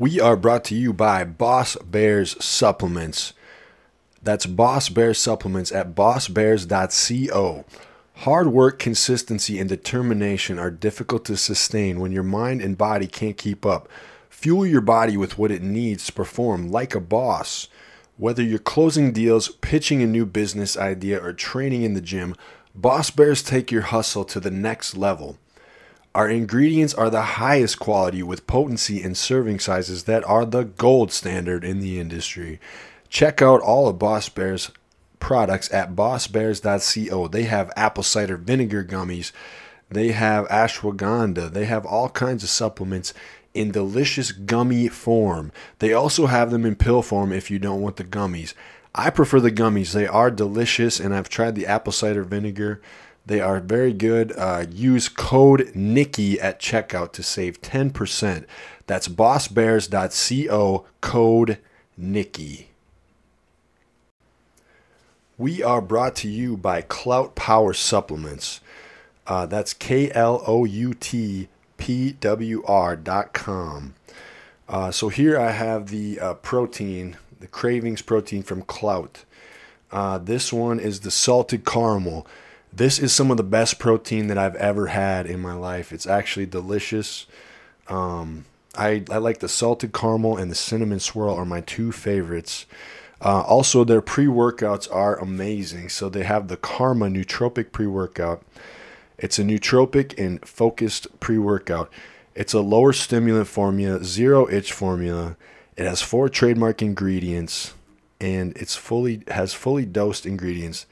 We are brought to you by Boss Bears Supplements. That's Boss Bears Supplements at bossbears.co. Hard work, consistency, and determination are difficult to sustain when your mind and body can't keep up. Fuel your body with what it needs to perform like a boss. Whether you're closing deals, pitching a new business idea, or training in the gym, Boss Bears take your hustle to the next level. Our ingredients are the highest quality with potency and serving sizes that are the gold standard in the industry. Check out all of Boss Bear's products at bossbears.co. They have apple cider vinegar gummies, they have ashwagandha, they have all kinds of supplements in delicious gummy form. They also have them in pill form if you don't want the gummies. I prefer the gummies. They are delicious, and I've tried the apple cider vinegar. They are very good. Uh, use code Nicky at checkout to save 10%. That's bossbears.co, code Nicky. We are brought to you by Klout Power Supplements. Uh, that's K L O U T P W R dot com. Uh, so here I have the uh, protein, the Cravings protein from Klout. Uh, this one is the salted caramel. This is some of the best protein that I've ever had in my life. It's actually delicious. Um, I, I like the salted caramel and the cinnamon swirl are my two favorites. Uh, also, their pre workouts are amazing. So they have the Karma Nootropic pre workout. It's a nootropic and focused pre workout. It's a lower stimulant formula, zero itch formula. It has four trademark ingredients, and it's fully has fully dosed ingredients.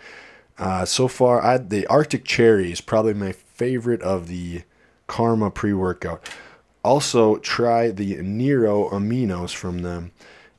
Uh, so far, I, the Arctic Cherry is probably my favorite of the Karma pre workout. Also, try the Nero Aminos from them.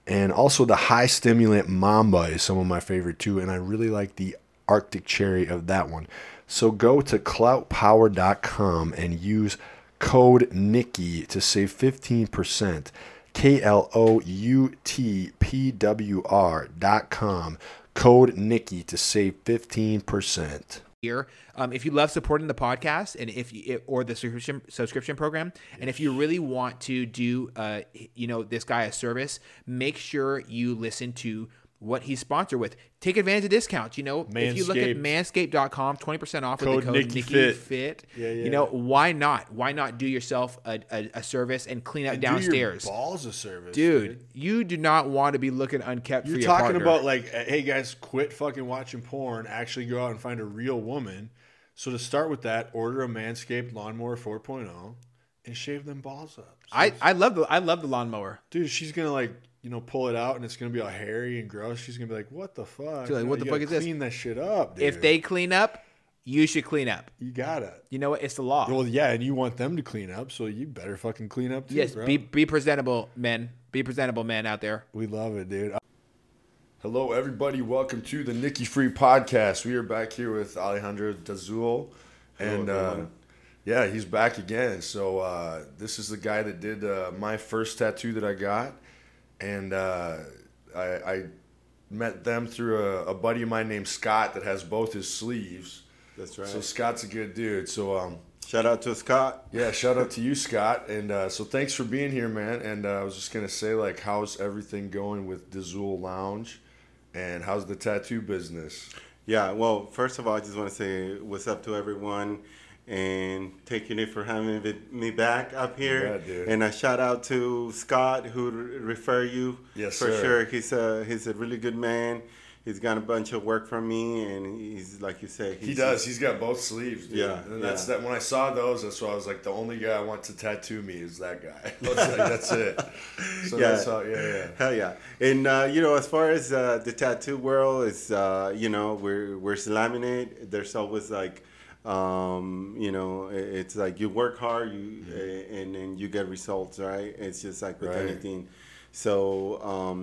And also, the high stimulant Mamba is some of my favorite too. And I really like the Arctic Cherry of that one. So go to cloutpower.com and use code Nicky to save 15%. K L O U T P W R dot com. Code Nicky to save 15%. Here, um, if you love supporting the podcast and if you, or the subscription subscription program, and if you really want to do, uh, you know, this guy a service, make sure you listen to what he's sponsored with. Take advantage of discounts. You know, if you look at manscaped.com, 20% off with the code Nicky Fit. Fit. Yeah, yeah. You know, why not? Why not do yourself a, a, a service and clean up downstairs? balls of service, Dude, you do not want to be looking unkept You're for your talking partner. about like, uh, hey guys, quit fucking watching porn. Actually, go out and find a real woman. So to start with that, order a Manscaped Lawnmower 4.0 and shave them balls up. I, I love the I love the lawnmower. dude, she's gonna like you know pull it out and it's gonna be all hairy and gross. She's gonna be like, what the fuck? She's like, what you the fuck gotta is this? Clean that shit up. Dude. If they clean up, you should clean up. you gotta. You know what? It's the law. Well, yeah, and you want them to clean up, so you better fucking clean up too, yes, bro. be be presentable, men. Be presentable, men out there. We love it, dude. Hello, everybody. Welcome to the Nicky Free Podcast. We are back here with Alejandro Dzul, and uh, yeah, he's back again. So uh, this is the guy that did uh, my first tattoo that I got, and uh, I, I met them through a, a buddy of mine named Scott that has both his sleeves. That's right. So Scott's a good dude. So um, Shout out to Scott. yeah, shout out to you, Scott. And uh, so thanks for being here, man. And uh, I was just gonna say, like, how's everything going with Dzul Lounge, and how's the tattoo business? Yeah, well, first of all, I just want to say what's up to everyone and taking it for having me back up here. Yeah. And a shout out to Scott who refer you. Yes, for sir. sure. He's a he's a really good man. He's got a bunch of work from me, and he's like you say. He does. He's got both sleeves. Dude. Yeah, And that's yeah. that. When I saw those, that's why I was like, the only guy I want to tattoo me is that guy. That's, like, that's it. So Yeah. that's how. Yeah, yeah. Hell yeah! And uh, you know, as far as uh, the tattoo world is, uh, you know, we're we're slamming it. There's always like, um, you know, i- it's like you work hard, you and then you get results, right? It's just like with Right. anything. So, um,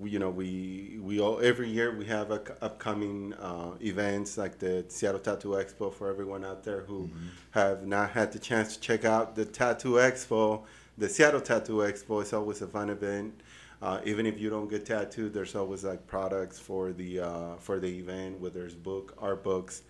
we, you know, we we all every year we have a, upcoming uh, events like the Seattle Tattoo Expo for everyone out there who have not had the chance to check out the Tattoo Expo. The Seattle Tattoo Expo is always a fun event. Uh, even if you don't get tattooed, there's always like products for the uh, for the event, whether it's book, art books,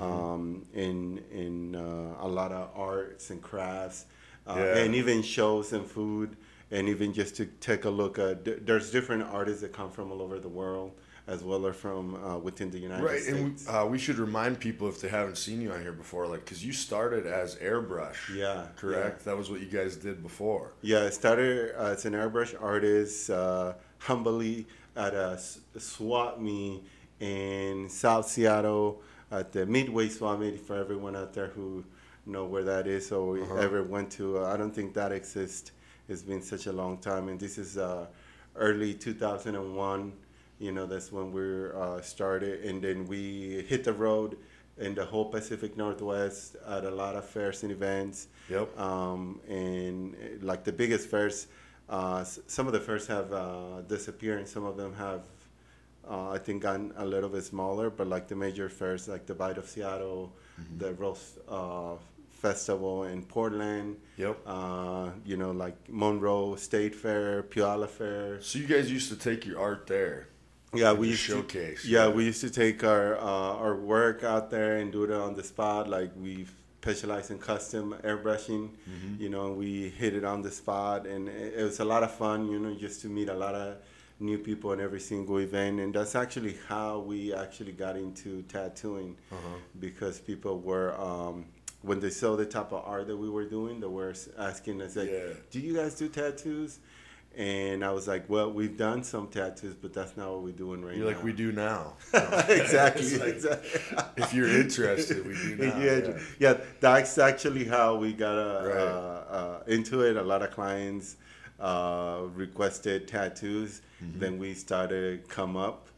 um, in in uh, a lot of arts and crafts, uh, Yeah. and even shows and food. and even just to take a look at th- there's different artists that come from all over the world as well as from uh, within the United States. Right, States. and we, uh, we should remind people if they haven't seen you on here before, like, because you started as airbrush. Yeah, correct. That was what you guys did before. Yeah, I started as an airbrush artist, uh, humbly at a swap meet in South Seattle at the Midway Swap Meet for everyone out there who know where that is or we ever went to. Uh, I don't think that exists. It's been such a long time, and this is uh, early 2001. You know, that's when we uh, started, and then we hit the road in the whole Pacific Northwest at a lot of fairs and events. Yep. Um, and like the biggest fairs, uh, some of the fairs have uh, disappeared, and some of them have, uh, I think, gotten a little bit smaller. But like the major fairs, like the Bite of Seattle, the Rose uh, Festival in Portland. Yep. Uh, you know, like Monroe State Fair, Puyallup Fair. So you guys used to take your art there. Yeah, we used showcase, To, yeah, yeah. we used to take our uh, our work out there and do it on the spot. Like we specialize in custom airbrushing. Mm-hmm. You know, we hit it on the spot, and it, it was a lot of fun. You know, just to meet a lot of new people in every single event, and that's actually how we actually got into tattooing, Uh-huh. because people were. Um, when they saw the type of art that we were doing, they were asking us like, Yeah. "Do you guys do tattoos?" And I was like, "Well, we've done some tattoos, but that's not what we're doing right You're now." like we do now. exactly. Like, exactly. if you're interested, we do now. yeah, yeah. yeah, that's actually how we got uh, Right. uh, uh, into it. A lot of clients uh, requested tattoos. Mm-hmm. Then we started come up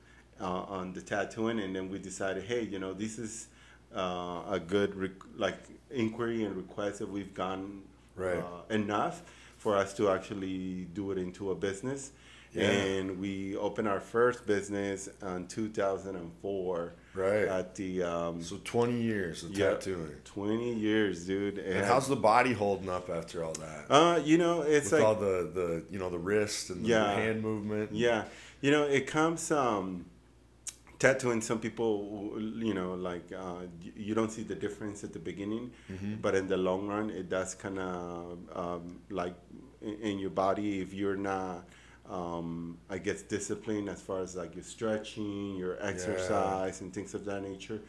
uh, on the tattooing, and then we decided, hey, you know, this is uh, a good rec- like inquiry and request that we've gone Right. uh, enough for us to actually do it into a business. Yeah. And we opened our first business in 2004 Right. at the um, So 20 years of yeah, tattooing. 20 years, dude. And how's the body holding up after all that? uh, you know, it's With like all the, the you know the wrist and the Yeah. hand movement. yeah, you know, it comes um tattooing some people you know like uh, you don't see the difference at the beginning Mm-hmm. but in the long run it does kind of um, like in your body if you're not um, i guess disciplined as far as like your stretching your exercise and things of that nature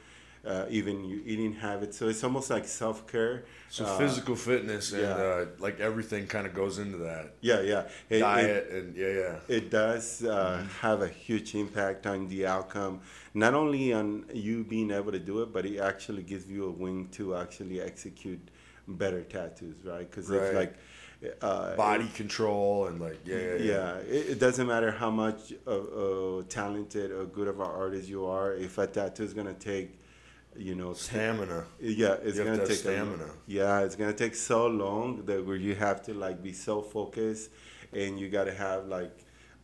uh, even your eating habits so it's almost like self-care So Uh, physical fitness and yeah. uh, like everything kind of goes into that. yeah yeah It- it- Diet and yeah, yeah. It does uh, have a huge impact on the outcome, not only on you being able to do it, but it actually gives you a wing to actually execute better tattoos, right? Because Right. it's like uh, Body control and like yeah, yeah, yeah. yeah, it, it doesn't matter how much uh, uh, talented or good of an artist you are. If a tattoo is gonna take, you know, Stamina. yeah, it's You gonna take a- stamina. yeah, it's gonna take so long that where you have to like be so focused, and you gotta have like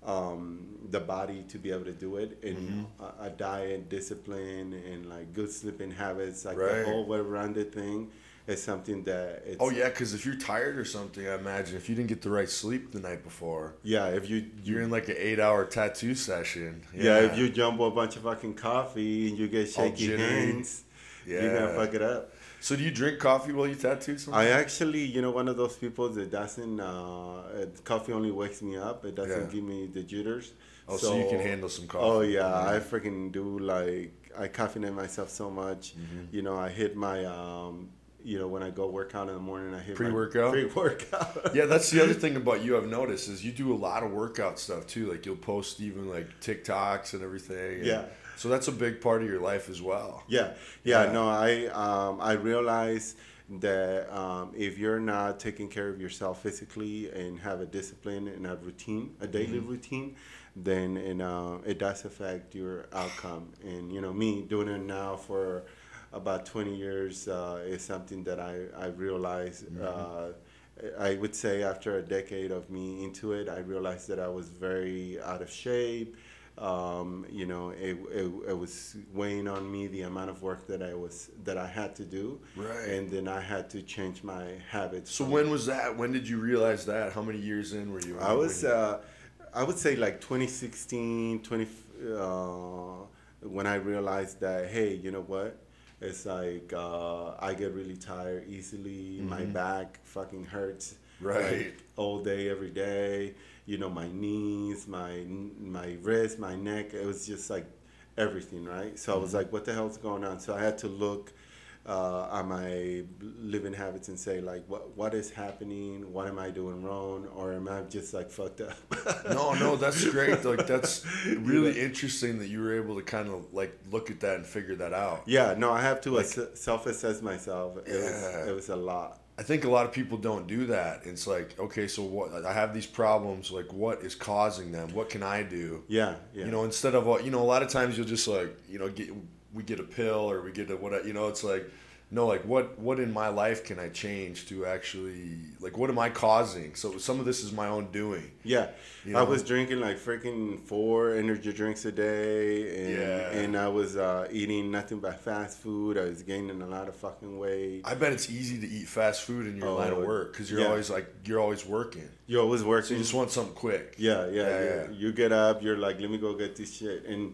um, the body to be able to do it, and Mm-hmm. a, a diet, discipline, and like good sleeping habits, like Right. the whole well-rounded thing, is something that it's Oh yeah, because if you're tired or something, I imagine if you didn't get the right sleep the night before, yeah. If you you're in like an eight-hour tattoo session. yeah, if you jump a bunch of fucking coffee and you get shaky hands, you're gonna fuck it up. So do you drink coffee while you tattoo? Someone? I actually, you know, one of those people that doesn't. Uh, coffee only wakes me up. It doesn't Yeah. give me the jitters. Oh, so you can handle some coffee. Oh yeah, I freaking do. Like I caffeinate myself so much. Mm-hmm. You know, I hit my. Um, you know, when I go work out in the morning, I hit my Pre-workout? Pre-workout. Yeah, that's the other thing about you I've noticed is you do a lot of workout stuff too. Like you'll post even like TikToks and everything. and Yeah. So that's a big part of your life as well. Yeah, yeah, Yeah. no, I um, I realize that um, if you're not taking care of yourself physically and have a discipline and a routine, a daily Mm-hmm. routine, then and, uh, it does affect your outcome. And you know, me doing it now for about 20 years uh, is something that I I realize. Mm-hmm. Uh, I would say after a decade of me into it, I realized that I was very out of shape. Um, you know, it, it, it was weighing on me the amount of work that I was that I had to do, Right. and then I had to change my habits. So when was that? When did you realize that? How many years in were you? I was, uh, I would say like 2016, 20, uh, when I realized that, hey, you know what? It's like uh, I get really tired easily. My Mm-hmm. back fucking hurts. Right. like, all day, every day. You know, my knees, my my wrist, my neck. It was just like everything, right? So I was like, what the hell's going on? So I had to look uh, my living habits and say like, what what is happening? What am I doing wrong? Or am I just like fucked up? No, no, that's great. Like that's really interesting that you were able to kind of like look at that and figure that out. Yeah, no, I have to Like- ass- self-assess myself. It Yeah. was it was a lot. I think a lot of people don't do that. It's like, okay, so what? I have these problems. Like, what is causing them? What can I do? Yeah, yeah. You know, instead of you know, a lot of times you'll just like, you know, get we get a pill or we get a what? You know, it's like, no, like what what in my life can I change to actually like what am I causing? So some of this is my own doing. yeah, You I was drinking like freaking four energy drinks a day, and Yeah. and I was uh, eating nothing but fast food. I was gaining a lot of fucking weight. I bet it's easy to eat fast food in your Oh, line of work because you're yeah. always like you're always working. you're always So working. you just want something quick. Yeah, Yeah, yeah. yeah. You get up, you're like, let me go get this shit. And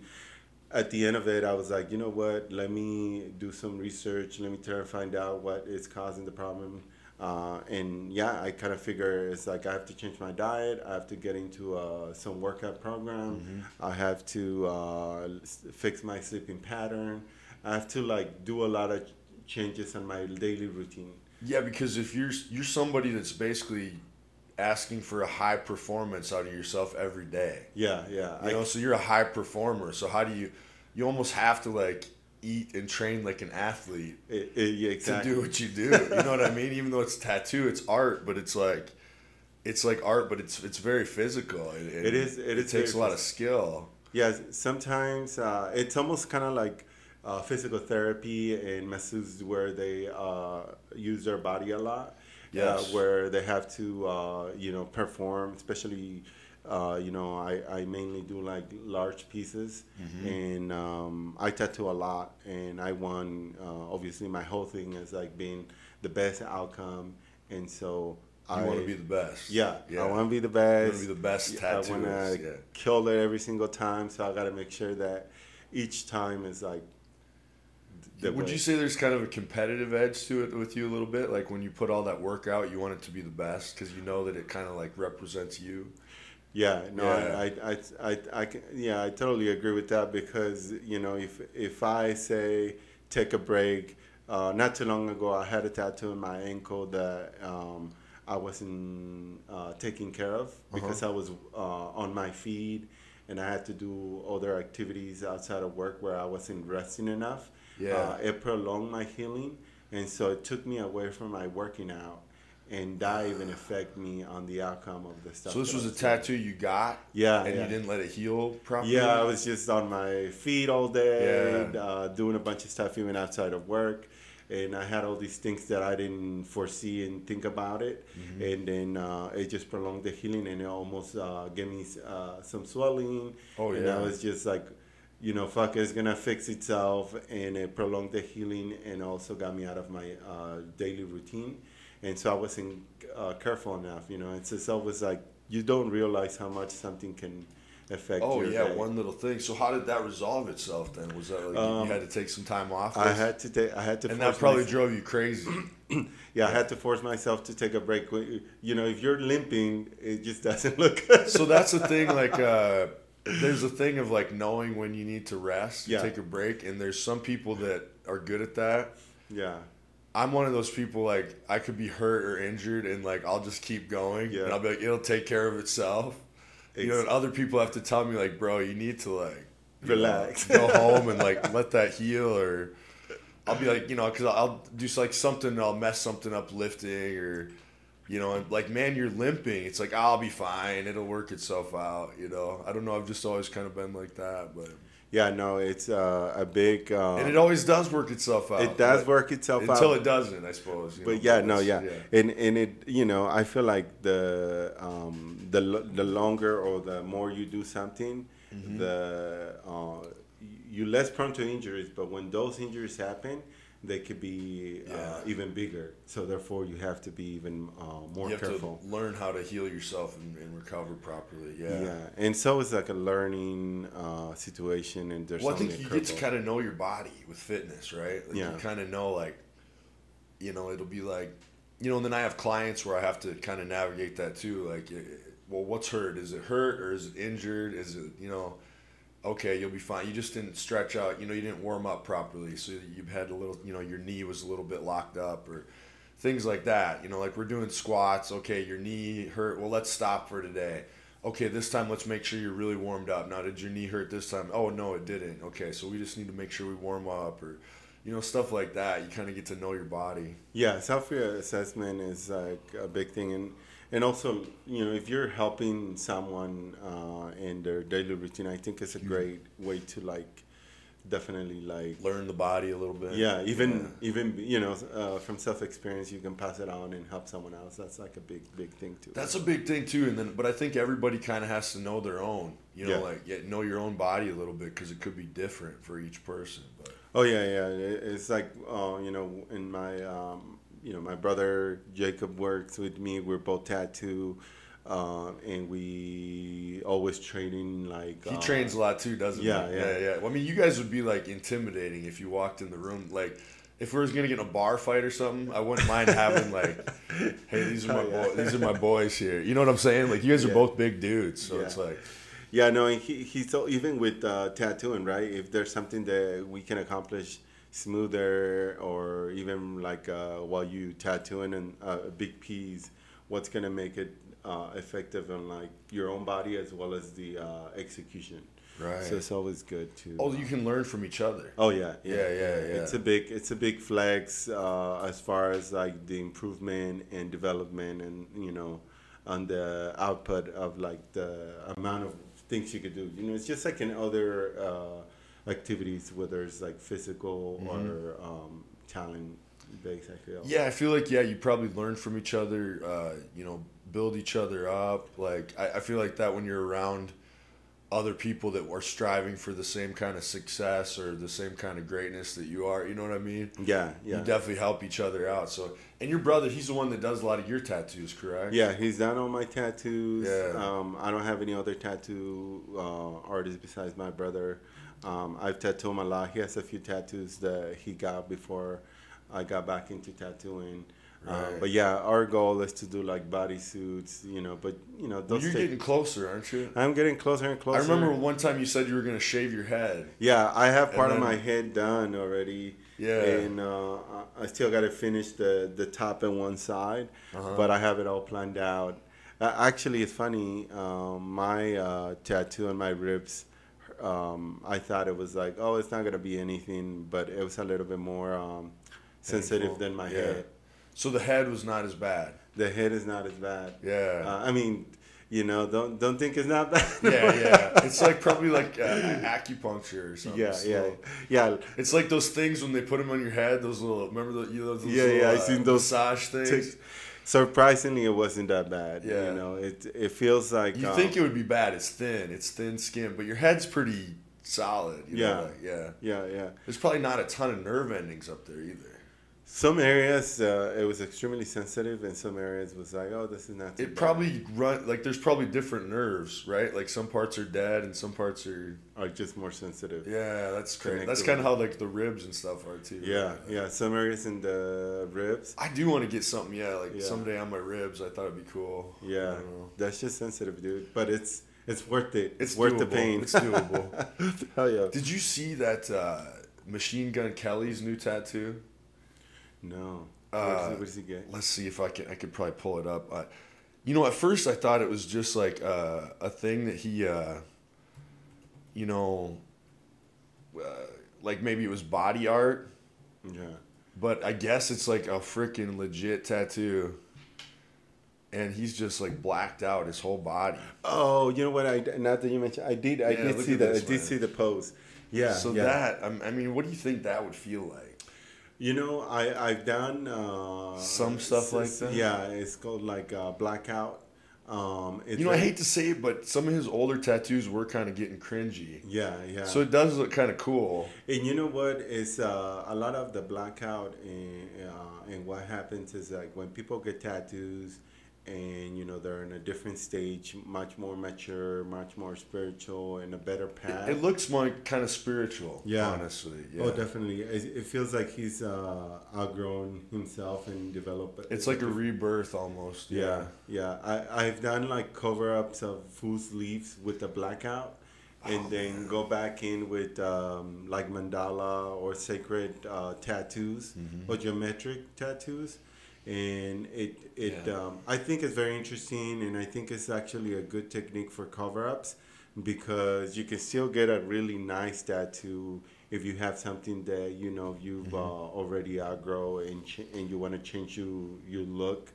at the end of it, I was like, you know what? Let me do some research. Let me try to find out what is causing the problem. Uh, and yeah, I kind of figure it's like I have to change my diet. I have to get into uh, some workout program. I have to uh, fix my sleeping pattern. I have to like do a lot of changes in my daily routine. Yeah, because if you're you're somebody that's basically asking for a high performance out of yourself every day. Yeah, yeah. You know, so you're a high performer. So how do you you almost have to like eat and train like an athlete it, it, yeah, to do what you do. You know what I mean? Even though it's tattoo, it's art, but it's like it's like art, but it's it's very physical. and- and It is- it It, is takes a lot of skill. Yeah, sometimes uh, it's almost kind of like uh, physical therapy and masseuses where they uh, use their body a lot. Yes. Uh, where they have to, uh, you know, perform, especially, uh, you know, I, I mainly do like large pieces Mm-hmm. and um, I tattoo a lot. And I want, uh, obviously, my whole thing is like being the best outcome. And so You I want to be the best. yeah, yeah. I want to be the best. be the best tattoo. I want to yeah. kill it every single time, so I got to make sure that each time is like. The Would way. you say there's kind of a competitive edge to it with you a little bit? Like when you put all that work out, you want it to be the best because you know that it kind of like represents you. Yeah, no, Yeah. I, I, I, I, I can, yeah, I totally agree with that because you know if if I say take a break, uh, not too long ago I had a tattoo in my ankle that um, I wasn't uh, taking care of because I was uh, on my feed and I had to do other activities outside of work where I wasn't resting enough. Yeah. Uh, it prolonged my healing, and so it took me away from my working out. And that even affect me on the outcome of the stuff. So this was a tattoo you got, Yeah, and yeah. you didn't let it heal properly. Yeah, I was just on my feet all day, Yeah. uh, doing a bunch of stuff even outside of work. And I had all these things that I didn't foresee and think about it. Mm-hmm. And then uh, it just prolonged the healing and it almost uh, gave me uh, some swelling. Oh, And yeah. I was just like, you know, fuck, it's gonna fix itself. And it prolonged the healing and also got me out of my uh, daily routine. And so I wasn't uh, careful enough, you know. And It's just always like, you don't realize how much something can affect Oh your yeah, day. one little thing. So how did that resolve itself then? Was that like Um, you had to take some time off? I had to take. I had to. and that probably myself- drove you crazy. Yeah, I had to force myself to take a break. You know, if you're limping, it just doesn't look good. so that's the thing. Like, uh, there's a thing of like knowing when you need to rest, Yeah. take a break, and there's some people that are good at that. yeah, I'm one of those people like I could be hurt or injured and like I'll just keep going Yeah. and I'll be like it'll take care of itself. You know, and other people have to tell me like, bro, you need to like you know, Relax. go home and like let that heal, or I'll be like, you know, because I'll do like something, I'll mess something up lifting, or you know, and like, man, you're limping. It's like I'll be fine. It'll work itself out. You know, I don't know. I've just always kind of been like that, but yeah. No, it's uh, a big. Uh, and it always does work itself out. it does work itself until out. Until it doesn't, I suppose. you know, but yeah, no, it's- yeah. and and it, you know, I feel like the um, the the longer or the more you do something, Mm-hmm. the uh, you less prone to injuries. But when those injuries happen, they could be uh, even bigger. So therefore, you have to be even uh, more you have careful. to learn how to heal yourself and, and recover properly. Yeah. Yeah. and so it's like a learning uh, situation, and there's Well, I think you get to kind of know your body with fitness, right? Like Yeah. You kind of know, like, you know, it'll be like, you know, and then I have clients where I have to kind of navigate that too. Like, eh, well, what's hurt? Is it hurt or is it injured? Is it, you know, okay, you'll be fine. You just didn't stretch out. You know, you didn't warm up properly, so you had a little. You know, your knee was a little bit locked up or things like that. You know, like we're doing squats. Okay, your knee hurt. Well, let's stop for today. Okay, this time let's make sure you're really warmed up. Now, did your knee hurt this time? Oh no, it didn't. Okay, so we just need to make sure we warm up or you know stuff like that. You kind of get to know your body. Yeah, self assessment is like a big thing, and and also you know if you're helping someone uh, in their daily routine, I think it's a great way to like definitely like learn the body a little bit. Yeah, even yeah. even you know uh, from self experience, you can pass it on and help someone else. That's like a big big thing too. That's a big thing too, and then but I think everybody kind of has to know their own. You know, yeah. like yeah, know your own body a little bit because it could be different for each person. But oh yeah, yeah, it's like uh, you know in my um, you know my brother Jacob works with me. We're both tattoo uh, and we always training like he uh, trains a lot too, doesn't yeah, he? Yeah, yeah, yeah. Well, I mean, you guys would be like intimidating if you walked in the room. Like, if we was gonna get in a bar fight or something, I wouldn't mind having like, hey, these are my oh, yeah. boys. These are my boys here. You know what I'm saying? Like, you guys are yeah. both big dudes, so it's like. Yeah, no, and he, he's so even with uh, tattooing, right? If there's something that we can accomplish smoother, or even like uh, while you tattooing and uh, a big piece, what's gonna make it uh, effective on like your own body as well as the uh, execution. Right. So it's always good to. Oh, you can learn from each other. Oh yeah, yeah, yeah, yeah. yeah. It's a big, it's a big flex uh, as far as like the improvement and development, and you know, on the output of like the amount of things you could do. You know, it's just like in other uh, activities, whether it's like physical mm-hmm. or um, talent based. I feel. Yeah, I feel like yeah, you probably learn from each other. Uh, you know build each other up. Like I, I feel like that when you're around other people that are striving for the same kind of success or the same kind of greatness that you are. You know what I mean? Yeah, yeah. You definitely help each other out. So, and your brother, he's the one that does a lot of your tattoos, correct? Yeah, he's done all my tattoos. Yeah. Um, I don't have any other tattoo uh, artists besides my brother. Um, I've tattooed him a lot. He has a few tattoos that he got before I got back into tattooing. Uh, right. Uh, but yeah, our goal is to do like bodysuits, you know. But you know, those well, you're take, getting closer, aren't you? I'm getting closer and closer. I remember one time you said you were going to shave your head. Yeah, I have part then, of my head done already. Yeah, and uh, I still got to finish the the top and one side, uh-huh. but I have it all planned out. Uh, actually, it's funny. Um, my uh, tattoo on my ribs. Um, I thought it was like, oh, it's not gonna be anything, but it was a little bit more um, sensitive than my yeah. head. So the head was not as bad. The head is not as bad. Yeah. Uh, I mean, you know, don't don't think it's not bad. yeah, yeah. It's like probably like uh, acupuncture or something. Yeah, yeah, yeah. It's like those things when they put them on your head. Those little remember the, you know, those yeah, little, yeah. Uh, I seen those massage things. T- surprisingly, it wasn't that bad. Yeah, you know, it it feels like you um, think it would be bad. It's thin. It's thin skin, but your head's pretty solid. yeah, know, like, yeah, yeah, yeah. There's probably not a ton of nerve endings up there either some areas uh, it was extremely sensitive and some areas was like oh this is not it bad. probably run like there's probably different nerves right? Like some parts are dead and some parts are are just more sensitive. Yeah that's crazy. that's kind of how like the ribs and stuff are too. Yeah right? yeah some areas in the ribs. I do want to get something yeah like yeah. someday on my ribs i thought it'd be cool. Yeah that's just sensitive dude but it's it's worth it. It's, worth doable. the pain. It's doable. Hell yeah. Did you see that uh, machine gun kelly's new tattoo no. Uh, what does he get? Let's see if I can. I could probably pull it up. Uh, you know, at first I thought it was just like uh, a thing that he, uh, you know, uh, like maybe it was body art. Yeah. But I guess it's like a freaking legit tattoo. And he's just like blacked out his whole body. Oh, you know what? I not that you mentioned. I did. I yeah, did see that. I did see the pose. Yeah. So yeah. that I mean, what do you think that would feel like? You know, I I've done uh, some stuff like that. Yeah, it's called like uh, blackout. Um, you know, like, I hate to say it, but some of his older tattoos were kind of getting cringy. Yeah, yeah. So it does look kind of cool. And you know what is uh, a lot of the blackout and uh, and what happens is like when people get tattoos and you know they're in a different stage, much more mature, much more spiritual, and a better path. It looks more kind of spiritual. Yeah. honestly. Yeah. Oh, definitely. It, it feels like he's uh, outgrown himself and developed. It's like a rebirth almost. yeah, yeah. I I've done like cover ups of full sleeves with the blackout, and Oh, then go back in with um, like mandala or sacred uh, tattoos Mm-hmm. or geometric tattoos, and it it Yeah. um, I think it's very interesting, and I think it's actually a good technique for cover ups because you can still get a really nice tattoo if you have something that you know you've Mm-hmm. uh, already outgrow and ch- and you want to change you your look,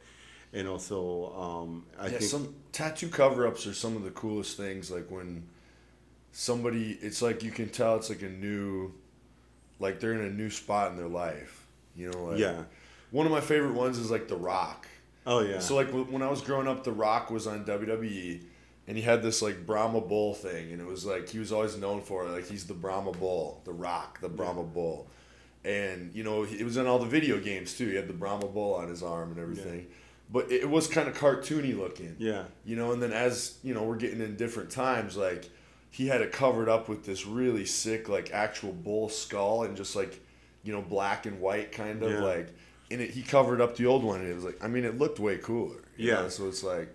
and also um, I yeah, think some tattoo cover ups are some of the coolest things. Like when somebody, it's like you can tell it's like a new, like they're in a new spot in their life. You know, like Yeah. One of my favorite ones is like The Rock. oh yeah So like when I was growing up, The Rock was on WWE, and he had this like Brahma Bull thing, and it was like he was always known for it. Like he's the Brahma Bull, The Rock, the Brahma Bull, and you know it was in all the video games too. He had the Brahma Bull on his arm and everything, but it was kind of cartoony looking. yeah You know, and then as you know, we're getting in different times. Like he had it covered up with this really sick, like actual bull skull and just like you know black and white kind of Yeah. like. And it, he covered up the old one, and it was like, I mean, it looked way cooler. Yeah. know? So it's like,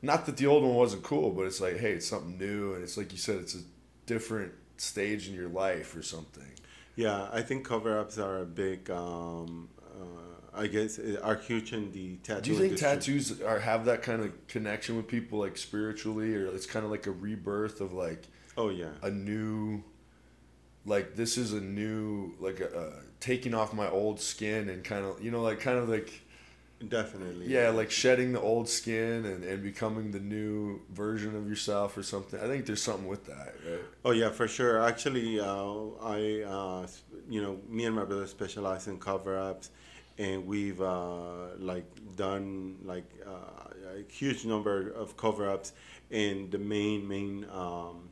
not that the old one wasn't cool, but it's like, hey, it's something new, and it's like you said, it's a different stage in your life or something. Yeah, I think cover ups are a big. Um, uh, I guess uh, are huge in the tattoo. Do you think industry. tattoos are have that kind of connection with people, like spiritually, or it's kind of like a rebirth of like Oh yeah, a new like this is a new like a, uh, taking off my old skin and kind of you know like kind of like definitely. yeah like shedding the old skin and, and becoming the new version of yourself or something i think there's something with that right Oh yeah, for sure. Actually, uh, I uh, you know me and my brother specialize in cover ups, and we've uh, like done like uh, a huge number of cover ups, and the main main um,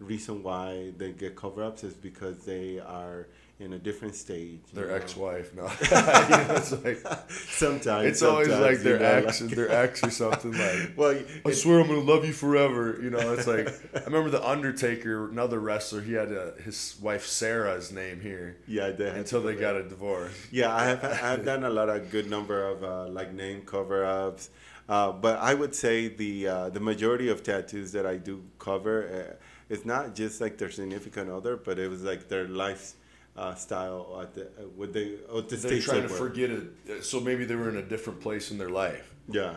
reason why they get cover ups is because they are in a different stage. their ex-wife no it's like Sometimes it's always like their know, ex like- their ex or something like well, I swear I'm gonna love you forever. You know, it's like I remember the Undertaker, another wrestler. He had a, his wife Sarah's name here yeah, they until they got a divorce. Yeah, I have I've done a lot of good number of uh, like name cover ups, uh, but I would say the uh, the majority of tattoos that I do cover, uh, it's not just like their significant other, but it was like their life uh, style at the uh, what they at the They're trying to forget it, so maybe they were in a different place in their life. Yeah,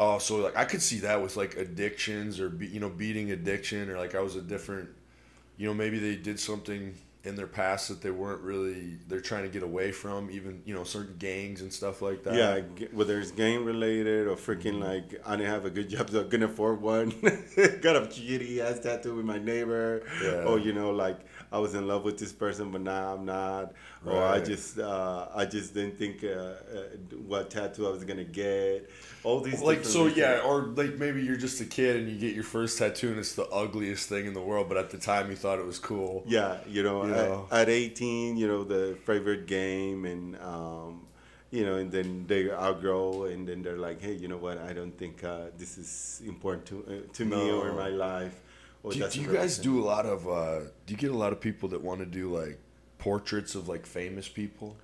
Oh, so like I could see that with like addictions or be, you know beating addiction or like I was a different, you know maybe they did something in their past that they weren't really they're trying to get away from even you know certain gangs and stuff like that. yeah. Whether it's game related or freaking like I didn't have a good job, so I couldn't afford one. Got a shitty ass tattoo with my neighbor. Yeah. Or you know, like I was in love with this person, but now I'm not. Or I just uh, I just didn't think uh, uh, what tattoo I was gonna get. All these like so reasons. yeah or like maybe you're just a kid and you get your first tattoo and it's the ugliest thing in the world but at the time you thought it was cool Yeah, you know, You at, know. at 18, you know, the favorite game, and um, you know, and then they outgrow, and then they're like, hey, you know what? I don't think uh, this is important to uh, to me or my life. Do, you- do you guys do a lot of uh do you get a lot of people that want to do like portraits of like famous people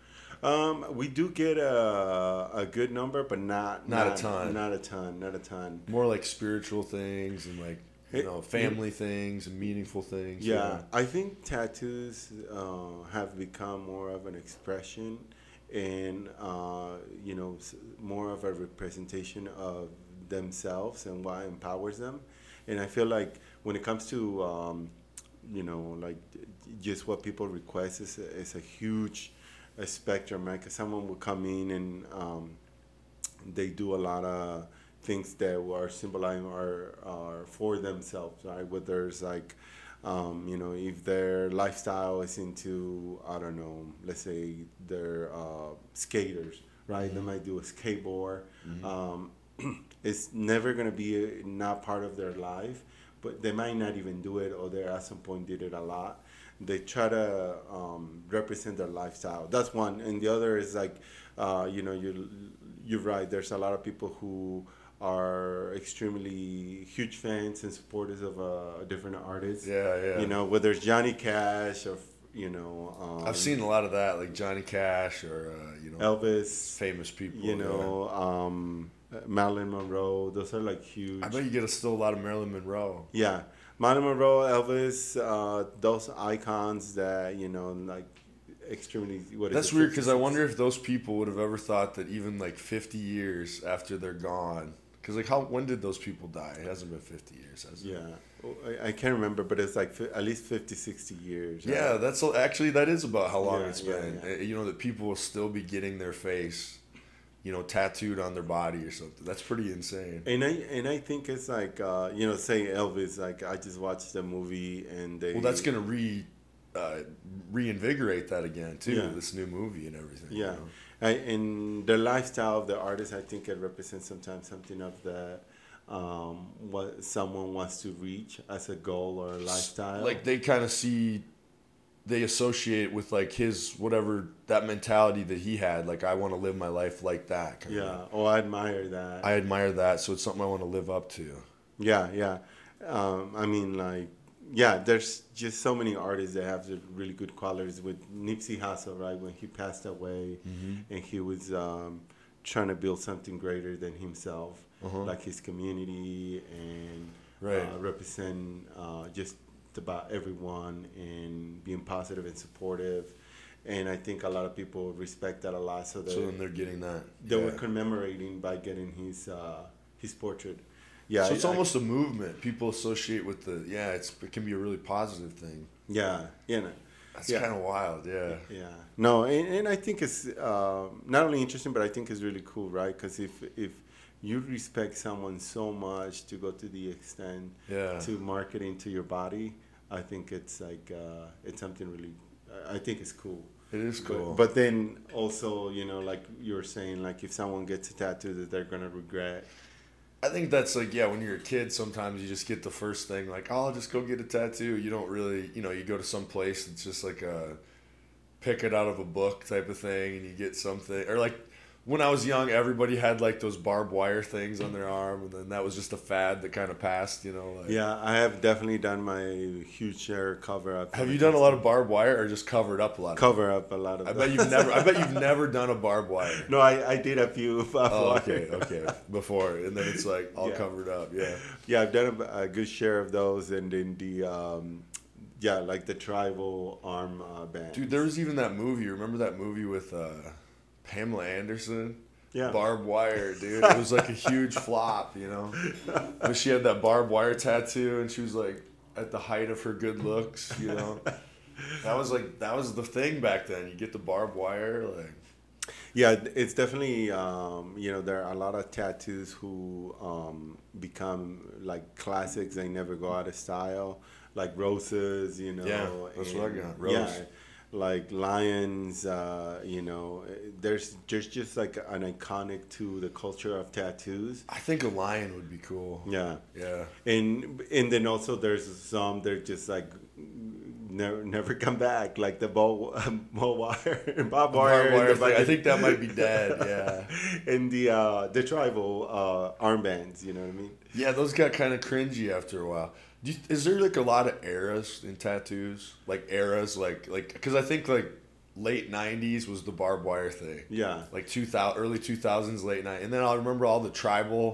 Um, we do get a, a good number, but not Not a ton. Not a ton. Not a ton. more like spiritual things and like you It- know family things and meaningful things you Yeah, know? I think tattoos uh, have become more of an expression and, uh, you know, more of a representation of themselves and what empowers them. And I feel like when it comes to, um, you know, like just what people request is a, is a huge uh spectrum, right? Because someone will come in and um, they do a lot of things that are symbolizing or are for themselves, right? Whether it's like, um, you know, if their lifestyle is into, I don't know, let's say they're uh, skaters, right? They might do a skateboard. Um, it's never gonna be a, not part of their life, but they might not even do it, or they at some point did it a lot. They try to um, represent their lifestyle. That's one, and the other is like, uh, you know, you you're right. There's a lot of people who are extremely huge fans and supporters of uh, different artists. Yeah, yeah. You know, whether it's Johnny Cash or you know, um, I've seen a lot of that, like Johnny Cash or uh, you know Elvis. famous people. You know, um, Marilyn Monroe. Those are like huge. I bet you get a, still a lot of Marilyn Monroe. Yeah, Marilyn Monroe, Elvis, uh, those icons that you know, like extremely. What is That's weird because I wonder if those people would have ever thought that even like 50 years after they're gone. Because like how when did those people die? It hasn't been 50 years, has it? Yeah, Oh, I, I can't remember, but it's like fi- at least 50, 60 years. Yeah, that's actually that is about how long Yeah, it's yeah, been. yeah. Uh, You know that people will still be getting their face, you know, tattooed on their body or something. That's pretty insane. And I and I think it's like uh, you know, say Elvis. Like I just watched the movie and they. Well, that's gonna re uh, reinvigorate that again too. Yeah. This new movie and everything. you Yeah, know? I, and the lifestyle of the artist, I think it represents sometimes something of the um, what someone wants to reach as a goal or a lifestyle. like they kind of see they associate with like his whatever that mentality that he had like i want to live my life like that yeah, oh, I admire that. i admire that so it's something i want to live up to Yeah, yeah. Um, I mean, like, yeah, there's just so many artists that have the really good qualities. With Nipsey Hussle, right, when he passed away, Mm-hmm. and he was um, trying to build something greater than himself, Uh-huh. like his community, and Right. uh, represent uh, just about everyone and being positive and supportive. And I think a lot of people respect that a lot. So, so then they they're getting that they were commemorating by getting his uh, his portrait. Yeah, so it's I- almost a movement people associate with the yeah it's it can be a really positive thing Yeah, you know. that's Yeah. kind of wild yeah Yeah. No, and, and I think it's um, not only interesting, but I think it's really cool, right? Because if if you respect someone so much to go to the extent Yeah. to marketing to your body, I think it's like uh, it's something really. I- think it's cool. it is cool But, but then also, you know, like you were saying, like if someone gets a tattoo that they're gonna regret. I think that's like yeah, when you're a kid, sometimes you just get the first thing like, oh, I'll just go get a tattoo. You don't really, you know, you go to some place it's just like a pick it out of a book type of thing, and you get something or like. When I was young, everybody had like those barbed wire things on their arm, and then that was just a fad that kind of passed, you know. Like, Yeah, I have definitely done my huge share cover up. Have you done a lot of barbed wire, or just covered up a lot? Of cover up a lot of? I the- bet you've never. I bet you've never done a barbed wire. No, I, I did a few. Oh, okay, okay. Before, and then it's like all Yeah. covered up. Yeah. Yeah, I've done a, a good share of those, and then the um, yeah, like the tribal arm uh, band. Dude, there was even that movie. Remember that movie with uh, Pamela Anderson? Yeah. Barbed wire, dude. It was like a huge flop, you know. But she had that barbed wire tattoo, and she was like at the height of her good looks, you know. That was like that was the thing back then. You get the barbed wire, like Yeah, it's definitely um, you know there are a lot of tattoos who um, become like classics. They never go out of style, like roses. You know, Yeah, that's what I and- got, rose. Yeah, like lions. Uh, you know, there's there's just like an iconic to the culture of tattoos. I think a lion would be cool. Yeah. Yeah. and and then also there's some they're just like never never come back like the ball ball wire bob wire, Barbed wire the I think that might be dead. Yeah. and the uh the tribal uh armbands you know what i mean Yeah, those got kind of cringy after a while. You, is there like a lot of eras in tattoos? Like eras, like like because I think like late '90s was the barbed wire thing. yeah Like 2000, early 2000s, late night, and then I remember all the tribal.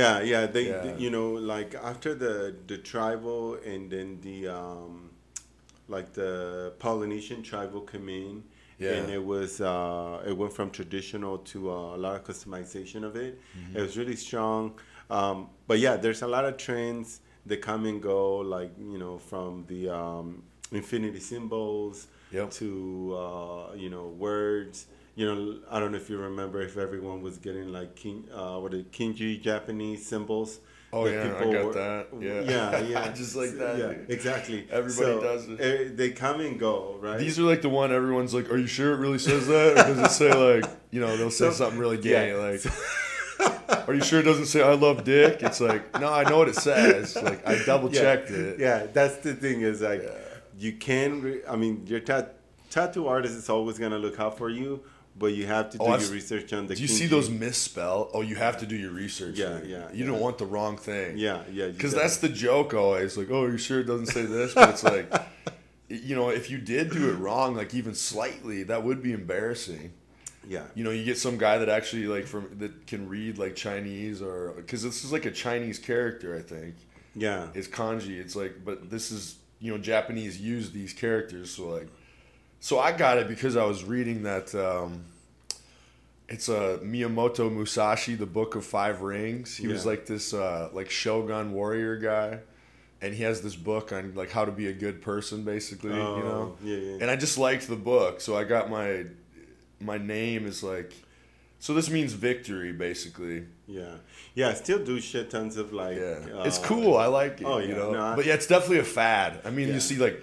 yeah yeah they, Yeah. you know like after the the tribal and then the um like the polynesian tribal came in Yeah. and it was uh, it went from traditional to uh, a lot of customization of it. Mm-hmm. It was really strong, um, but yeah, there's a lot of trends that come and go, like you know, from the um, infinity symbols Yep. to uh, you know words. You know, I don't know if you remember if everyone was getting like kin, uh, what are kinji Japanese symbols. Oh, yeah, I got that. Yeah. yeah, yeah, Just like that. Yeah, exactly. Everybody So, does it. eh, They come and go, right? These are like the one everyone's like, "Are you sure it really says that?" Or does it say like, you know, they'll say So- something really gay, yeah. like. Are you sure it doesn't say I love dick? It's like, no, I know what it says. Like I double checked it. Yeah, that's the thing is like you can. Re- I mean, your tat- tattoo artist is always gonna look out for you, but you have to oh, do Oh, your research on the. Do you see those misspell? Oh, you have to do your research. Yeah, yeah, You yeah. don't want the wrong thing. Yeah, yeah. Because that's the joke always. Like, oh, you sure it doesn't say this? But it's like, you know, if you did do it wrong, like even slightly, that would be embarrassing. Yeah. You know, you get some guy that actually like from that can read like Chinese or because this is like a Chinese character, I think. Yeah. It's kanji. It's like, but this is you know Japanese use these characters, so like, so I got it because I was reading that. um It's a Miyamoto Musashi, the Book of Five Rings. He was like this uh like shogun warrior guy, and he has this book on like how to be a good person, basically. you know. Oh, yeah, yeah. And I just liked the book, so I got my my name is like. So this means victory, basically. Yeah, yeah. I still do shit tons of like. Yeah, uh, it's cool. I like it. oh, you know? no, I- but yeah, it's definitely a fad. I mean, Yeah. you see like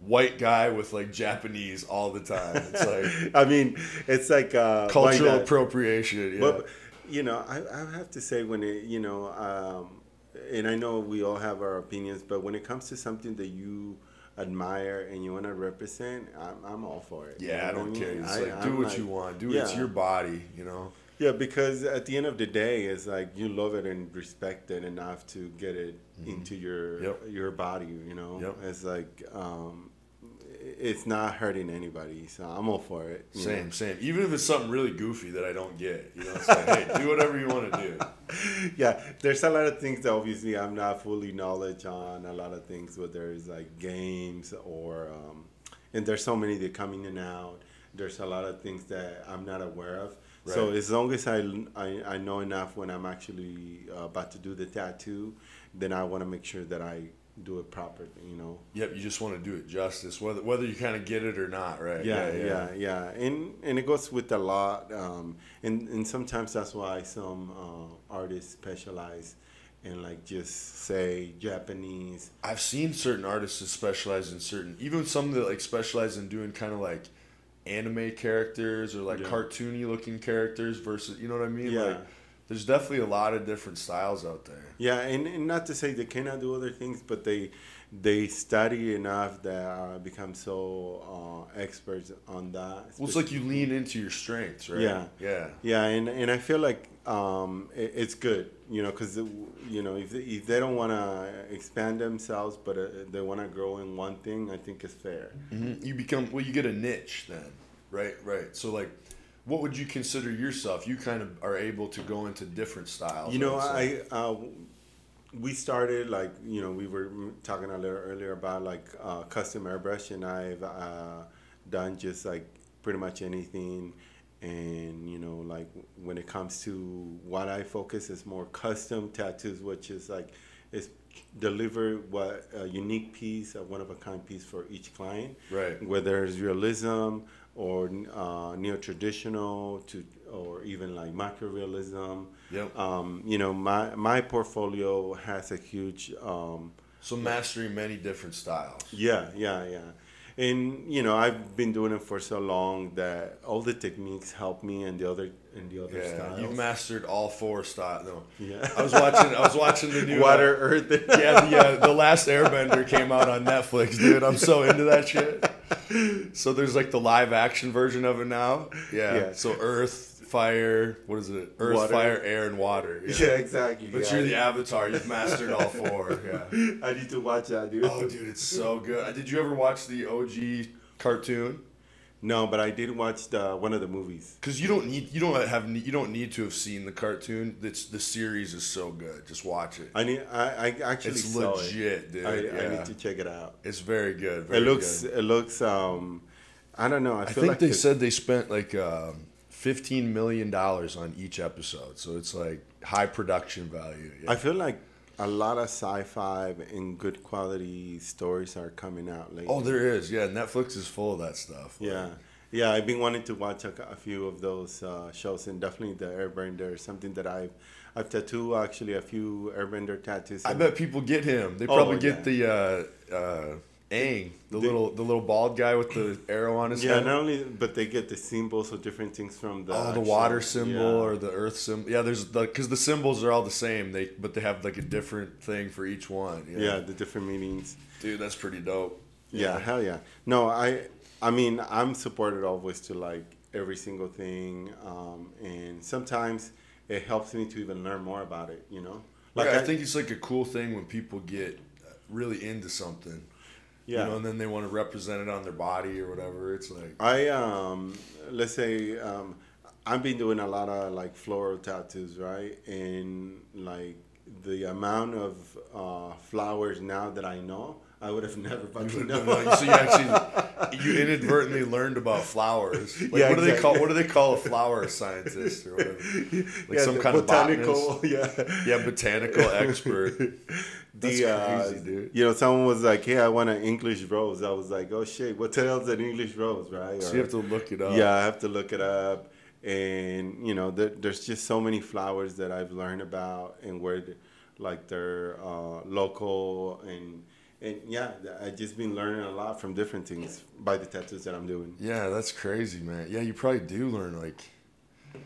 white guy with like Japanese all the time. It's like I mean, it's like uh, cultural like appropriation. Yeah. But you know, I, I have to say when it, you know, um, and I know we all have our opinions, but when it comes to something that you admire and you want to represent, I'm, I'm all for it. You yeah, I don't care. It's I- like do I'm what like- you want. Do it. It's your body. You know. Yeah, because at the end of the day, it's like you love it and respect it enough to get it into your Mm-hmm. Yep. your body. You know, Yep. it's like um, it's not hurting anybody, so I'm all for it. Same, know? same. Even if it's something really goofy that I don't get, you know, it's like, hey, do whatever you want to do. yeah, there's a lot of things that obviously I'm not fully knowledge on. A lot of things, whether it's like games or, um, and there's so many that come in and out. There's a lot of things that I'm not aware of. So as long as I, I, I know enough when I'm actually uh, about to do the tattoo, then I want to make sure that I do it properly. You know. Yep, you just want to do it justice, whether whether you kind of get it or not, right? Yeah, yeah, yeah, and and it goes with a lot, um, and and sometimes that's why some uh, artists specialize in like just say Japanese. I've seen certain artists that specialize in certain, even some that like specialize in doing kind of like anime characters or like Yeah. cartoony looking characters versus, you know what I mean? Yeah. Like, there's definitely a lot of different styles out there. Yeah, and, and not to say they cannot do other things, but they they study enough that uh, become so uh, experts on that. Well, it's like you lean into your strengths, right? Yeah. Yeah. Yeah, and, and I feel like um, it, it's good, you know, because you know if they, if they don't want to expand themselves, but uh, they want to grow in one thing, I think it's fair. Mhm. You become, well, you get a niche then, right? Right. So, like, what would you consider yourself? You kind of are able to go into different styles. You know. I uh, we started like you know we were talking a little earlier about like uh, custom airbrush, and I've uh, done just like pretty much anything. And you know, like when it comes to what I focus is more custom tattoos, which is like it's deliver what a unique piece, a one of a kind piece for each client. Right. Whether it's realism or uh, neo traditional to or even like macro realism. Yep. Um, you know, my my portfolio has a huge um, So, mastering many different styles. yeah, yeah, yeah. And you know, I've been doing it for so long that all the techniques help me and the other and the other Yeah, styles. you've mastered all four styles. No, Yeah. I was watching. I was watching the new water, uh, earth. yeah, the, uh, the last Airbender came out on Netflix, dude. I'm so into that shit. So there's like the live action version of it now. Yeah. Yeah. So Earth, Fire, what is it? Earth, Water. Fire, Air, and Water. yeah, exactly. But yeah. you're the Avatar. You've mastered all four. Yeah. I need to watch that, dude. Oh, dude, it's so good. Did you ever watch the OG cartoon? No, but I did watch the one of the movies. Because you don't need you don't have you don't need to have seen the cartoon. It's the series is so good. Just watch it. I need. I, I actually It's legit, it. dude. I, I need to check it out. It's very good. It looks. good. It looks. Um, I don't know. I I think like they it- said they spent like um, fifteen million dollars on each episode, so it's like high production value. Yeah. I feel like a lot of sci-fi and good quality stories are coming out lately. oh, there is. Yeah, Netflix is full of that stuff. Yeah, yeah. I've been wanting to watch a, a few of those uh, shows, and definitely the Airbender is something that I've I've tattooed actually a few Airbender tattoos. I bet people get him. They Oh, probably yeah. get the uh, uh, Aang, the The- little the little bald guy with the arrow on his Yeah, head. not only but they get the symbols of different things from the oh, the water symbol yeah. or the earth symbol. Yeah, there's the because the symbols are all the same. They but they have like a different thing for each one. Yeah, yeah the different meanings. dude, that's pretty dope. Yeah. hell yeah. No, I I mean I'm supported always to like every single thing, um, and sometimes it helps me to even learn more about it. You know, like I, I, think it's like a cool thing when people get really into something. Yeah. You know, and then they want to represent it on their body or whatever. It's like I um, let's say um, I've been doing a lot of like floral tattoos, right? And like the amount of uh, flowers now that I know, I would have never fucking known. so you actually you inadvertently learned about flowers. Like yeah, what do they call what do they call a flower scientist or whatever? Like yeah, some kind botanical, of botanical, Yeah, yeah, botanical expert. That's the, uh, crazy, dude. You know, someone was like, "Hey, I want an English rose." I was like, "Oh shit, what the hell's an English rose?" Right? So or, you have to look it up. Yeah, I have to look it up and you know there, there's just so many flowers that I've learned about and where like they're uh, local and and yeah I just been learning a lot from different things by the tattoos that I'm doing. Yeah, that's crazy, man. Yeah, you probably do learn like.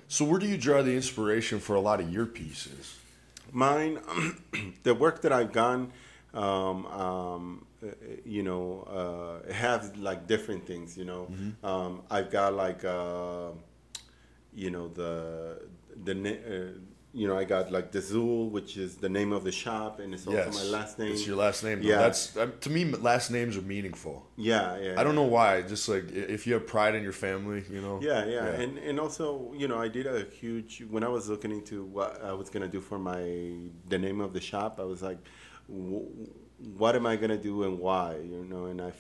So where do you draw the inspiration for a lot of your pieces? Mine, the work that I've done. Um, um, you know, uh, have like different things. You know, mm-hmm. um, I've got like uh, you know the the uh, you know I got like the Dzul, which is the name of the shop, and it's also yes. my last name. It's your last name. Yeah, that's uh, to me last names are meaningful. Yeah, yeah. I don't know why. Just like if you have pride in your family, you know. Yeah, yeah, yeah. and and also you know I did a huge when I was looking into what I was gonna do for my the name of the shop. I was like. what am I gonna do and why? You know, and I,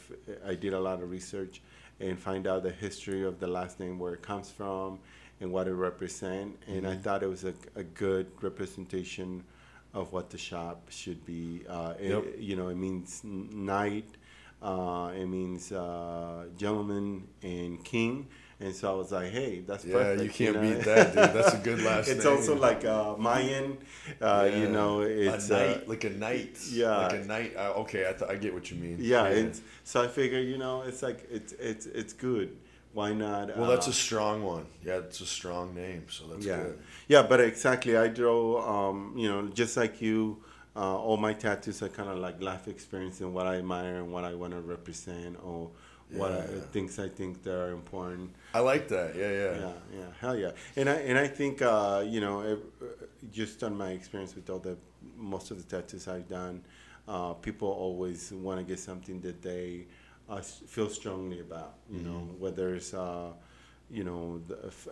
I did a lot of research and find out the history of the last name, where it comes from, and what it represents. And mm-hmm. I thought it was a, a good representation of what the shop should be. Uh, yep. it, you know, it means knight, uh, it means uh, gentleman and king. And so I was like, hey, that's yeah, perfect. you can't you know? beat that, dude. That's a good last name. it's name. also like uh, Mayan, uh, yeah. you know, it's a knight, uh, like a knight. Yeah, like a knight. Uh, okay, I, th- I get what you mean. Yeah, yeah. so I figure, you know, it's like it's it's it's good why not? Well, that's uh, a strong one. Yeah, it's a strong name, so that's yeah. good. Yeah, but exactly. I draw, um, you know, just like you. Uh, all my tattoos are kind of like life experience and what I admire and what I want to represent or yeah, what I, yeah. things I think that are important. I like that. Yeah, yeah. Yeah, yeah. Hell yeah. And I and I think uh, you know, it, just on my experience with all the most of the tattoos I've done, uh, people always want to get something that they I feel strongly about. You mm-hmm. know, whether it's uh, you know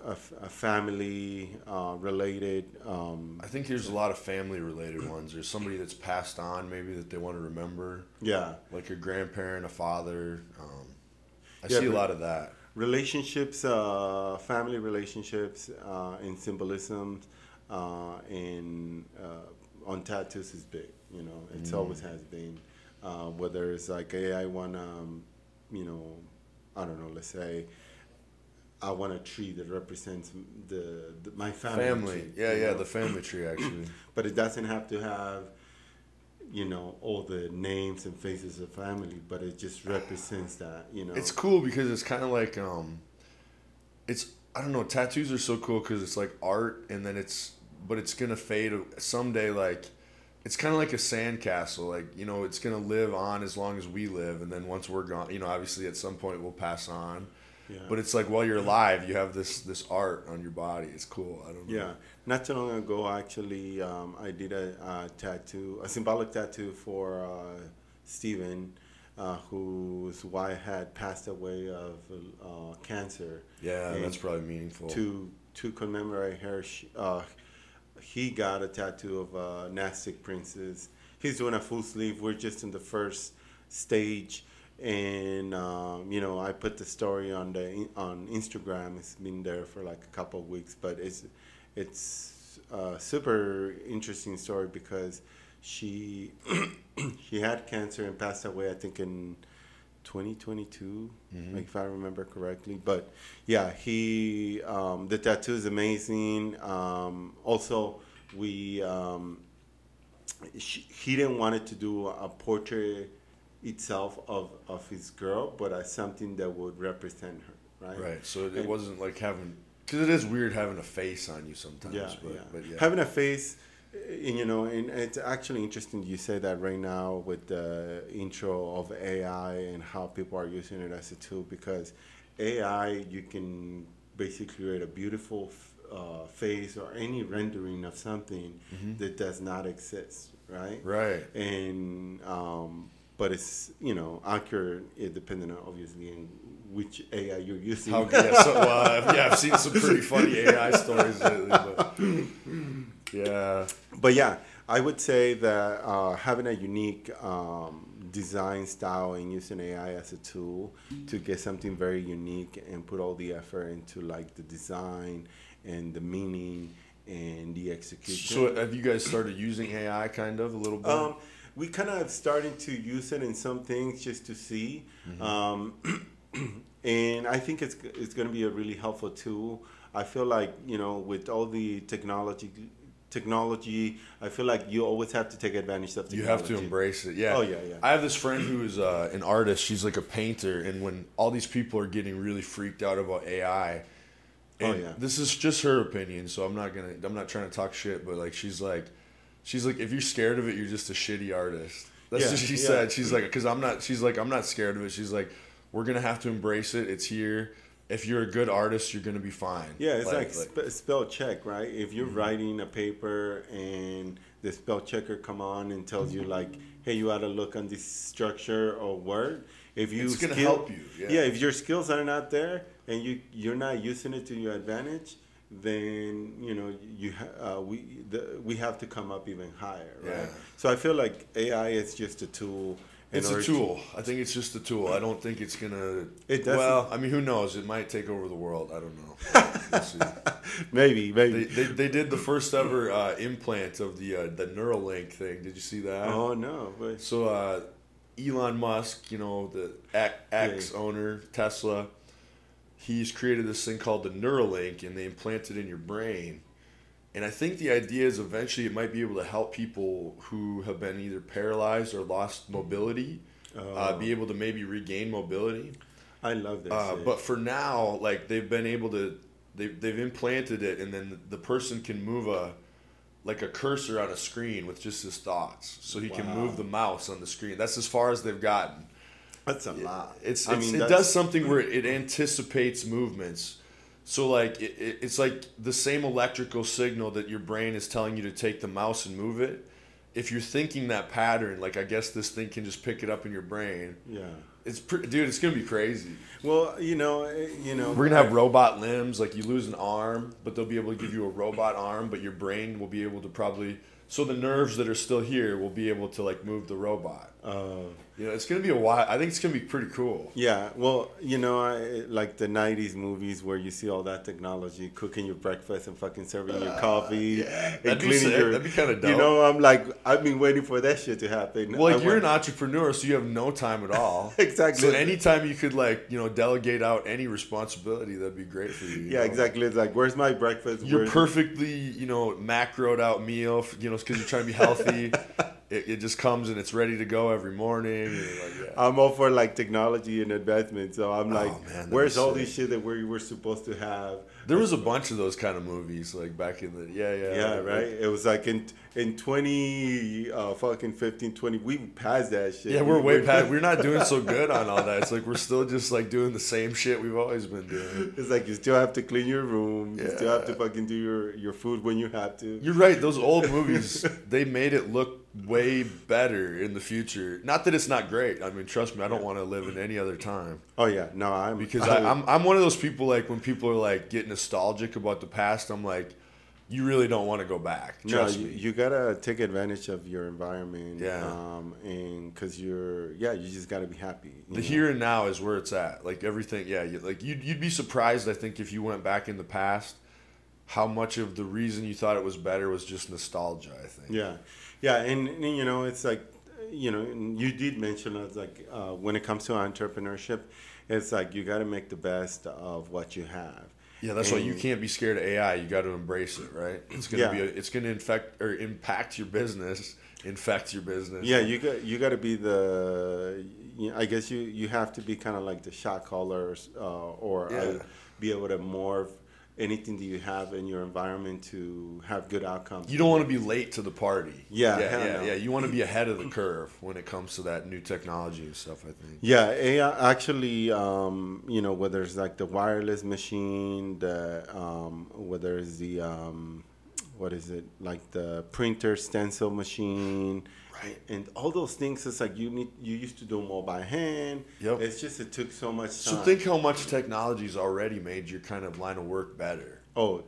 a, a, family uh, related. Um, I think there's a lot of family related ones. There's somebody that's passed on, maybe that they want to remember. Yeah, like a grandparent, a father. Um, I yeah, see a lot of that. Relationships, uh, family relationships, uh, and symbolism, uh, and uh, on tattoos is big. You know, it's mm. always has been. Uh, whether it's like, hey, I want to, um, you know, I don't know, let's say, I want a tree that represents the, the my family. Family, tree, yeah, yeah, know? the family tree actually. but it doesn't have to have, you know, all the names and faces of family, but it just represents that, you know. It's cool because it's kind of like, um, it's I don't know, tattoos are so cool because it's like art, and then it's but it's gonna fade someday, like it's kind of like a sandcastle. Like you know, it's gonna live on as long as we live, and then once we're gone, you know, obviously at some point we'll pass on. Yeah. But it's like while you're alive, you have this this art on your body. It's cool. I don't know. Yeah, not too long ago, actually, um, I did a, a, tattoo, a symbolic tattoo for uh, Stephen, uh, whose wife had passed away of uh, cancer. Yeah, and that's probably meaningful. To to commemorate her, uh, he got a tattoo of uh, Nastic Princess. He's doing a full sleeve. We're just in the first stage, and um, you know, I put the story on the on Instagram. It's been there for like a couple of weeks, but it's it's a super interesting story because she she had cancer and passed away. I think in 2022, mm-hmm. like if I remember correctly. But yeah, he um, the tattoo is amazing. Um, also, we um, she, he didn't want it to do a portrait itself of of his girl, but as something that would represent her, right? Right. So it and, wasn't like having because it is weird having a face on you sometimes. Yeah, but, yeah. But yeah. Having a face and, you know, and it's actually interesting you say that right now with the intro of AI and how people are using it as a tool because AI you can basically create a beautiful uh, face or any rendering of something that does not exist, right? Right. And um, but it's you know accurate, it depending on obviously in which AI you're using. How, yeah, so, I've- yeah, I've seen some pretty funny AI stories lately, but yeah, but yeah, I would say that uh, having a unique um, design style and using AI as a tool to get something very unique and put all the effort into like the design and the meaning and the execution. So have you guys started using AI kind of a little bit? Um, we kind of started to use it in some things just to see, um, and I think it's it's going to be a really helpful tool. I feel like you know with all the technology, technology, I feel like you always have to take advantage of technology. You have to embrace it. Yeah. Oh, yeah, yeah. I have this friend who's uh, an artist. She's like a painter, and when all these people are getting really freaked out about AI, Oh, yeah. This is just her opinion, so I'm not gonna. I'm not trying to talk shit, but like she's like, she's like, if you're scared of it, you're just a shitty artist. That's Yeah, what she yeah. said. She's like, because I'm not. She's like, I'm not scared of it. She's like, we're gonna have to embrace it. It's here. If you're a good artist, you're gonna be fine. Yeah, it's like, spe- spell check, right? If you're Mm-hmm. writing a paper and the spell checker come on and tells you like, "Hey, you ought to look on this structure or word." If you It's gonna help you, yeah. if your skills are not there and you you're not using it to your advantage, then you know you ha- uh, we the, we have to come up even higher, right? Yeah. So I feel like AI is just a tool. In It's a order to- tool. I think it's just a tool. I don't think it's gonna. It doesn't- Well, I mean, who knows? It might take over the world. I don't know. We'll see. maybe, maybe. They, they, they did the first ever uh, implant of the uh, the Neuralink thing. Did you see that? oh no, but So uh, Elon Musk, you know the X Yeah. owner Tesla, he's created this thing called the Neuralink, and they implant it in your brain. And I think the idea is eventually it might be able to help people who have been either paralyzed or lost mobility, uh, Oh. be able to maybe regain mobility. I love that. Uh, but for now, like they've been able to, they've, they've implanted it, and then the person can move a, like a cursor on a screen with just his thoughts, so he can move the mouse on the screen. That's as far as they've gotten. that's a lot. It's, I mean, it does something where it anticipates movements. So like it, it, it's like the same electrical signal that your brain is telling you to take the mouse and move it. If you're thinking that pattern, like I guess this thing can just pick it up in your brain. Yeah. It's dude, it's gonna be crazy. Well, you know, eh, you know, We're gonna have robot limbs, like you lose an arm, but they'll be able to give you a robot arm, but your brain will be able to probably so the nerves that are still here will be able to like move the robot. Uh, You know, it's gonna be a while. I think it's gonna be pretty cool. yeah. Well, you know, I like the '90s movies where you see all that technology, cooking your breakfast and fucking serving your coffee, and Uh, That'd be cleaning your. That'd be kinda You know, I'm like, I've been waiting for that shit to happen. Well, like you're an entrepreneur, so you have no time at all. Exactly. So anytime you could like you know delegate out any responsibility, that'd be great for you. you Yeah, know? exactly. It's like, where's my breakfast? Your Where's- perfectly you know macroed out meal, you know, because you're trying to be healthy. it, it just comes and it's ready to go every morning. like, yeah. I'm all for like technology and advancement, so I'm like, Oh, man, where's all sick. these shit that we were supposed to have? There was a bunch of those kind of movies like back in the yeah yeah Yeah, like- right. It was like in in twenty uh, fucking 15, 20, We passed that shit. Yeah, we're We- way past. We're not doing so good on all that. It's like we're still just like doing the same shit we've always been doing. It's like you still have to clean your room. You still have to fucking do your, your food when you have to. You're right. Those old movies, they made it look way better in the future. Not that it's not great. I mean, trust me, I don't want to live in any other time Oh yeah, no, I'm because I, I'm I'm one of those people like when people are like get nostalgic about the past. I'm like, you really don't want to go back. no, you, me. you gotta take advantage of your environment. Yeah. Um, and because you're, yeah, you just gotta be happy. the know? here and now is where it's at. Like everything, yeah. You, like you'd you'd be surprised. I think if you went back in the past, how much of the reason you thought it was better was just nostalgia. I think. Yeah, yeah, and, and you know, it's like, you know, and you did mention it's like uh, when it comes to entrepreneurship, it's like you got to make the best of what you have. Yeah, that's why you can't be scared of AI. You got to embrace it, right? It's gonna Yeah. be a, it's gonna infect or impact your business, infect your business. Yeah, you got you got to be the. You know, I guess you you have to be kind of like the shot callers, uh, or uh, be able to morph anything that you have in your environment to have good outcomes. You don't want to be late to the party. Yeah, yeah, yeah, no. yeah. You want to be ahead of the curve when it comes to that new technology and stuff. I think. Yeah, AI actually, um, you know, whether it's like the wireless machine, the um, whether it's the um, what is it like the printer stencil machine, Right. And all those things, it's like you need you used to do more by hand. Yep. It's just it took so much time. So think how much technology's already made your kind of line of work better. Oh,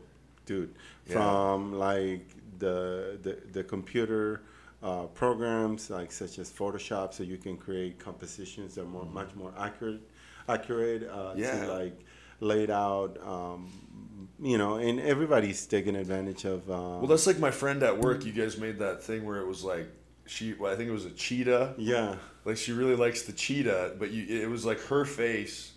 dude, Yeah. from like the the, the computer uh, programs like such as Photoshop, so you can create compositions that are more much more accurate, accurate uh, Yeah. to like laid out. Um, you know, and everybody's taking advantage of. Uh, Well, that's like my friend at work. You guys made that thing where it was like she. Well, I think it was a cheetah. yeah, Like she really likes the cheetah, but you it was like her face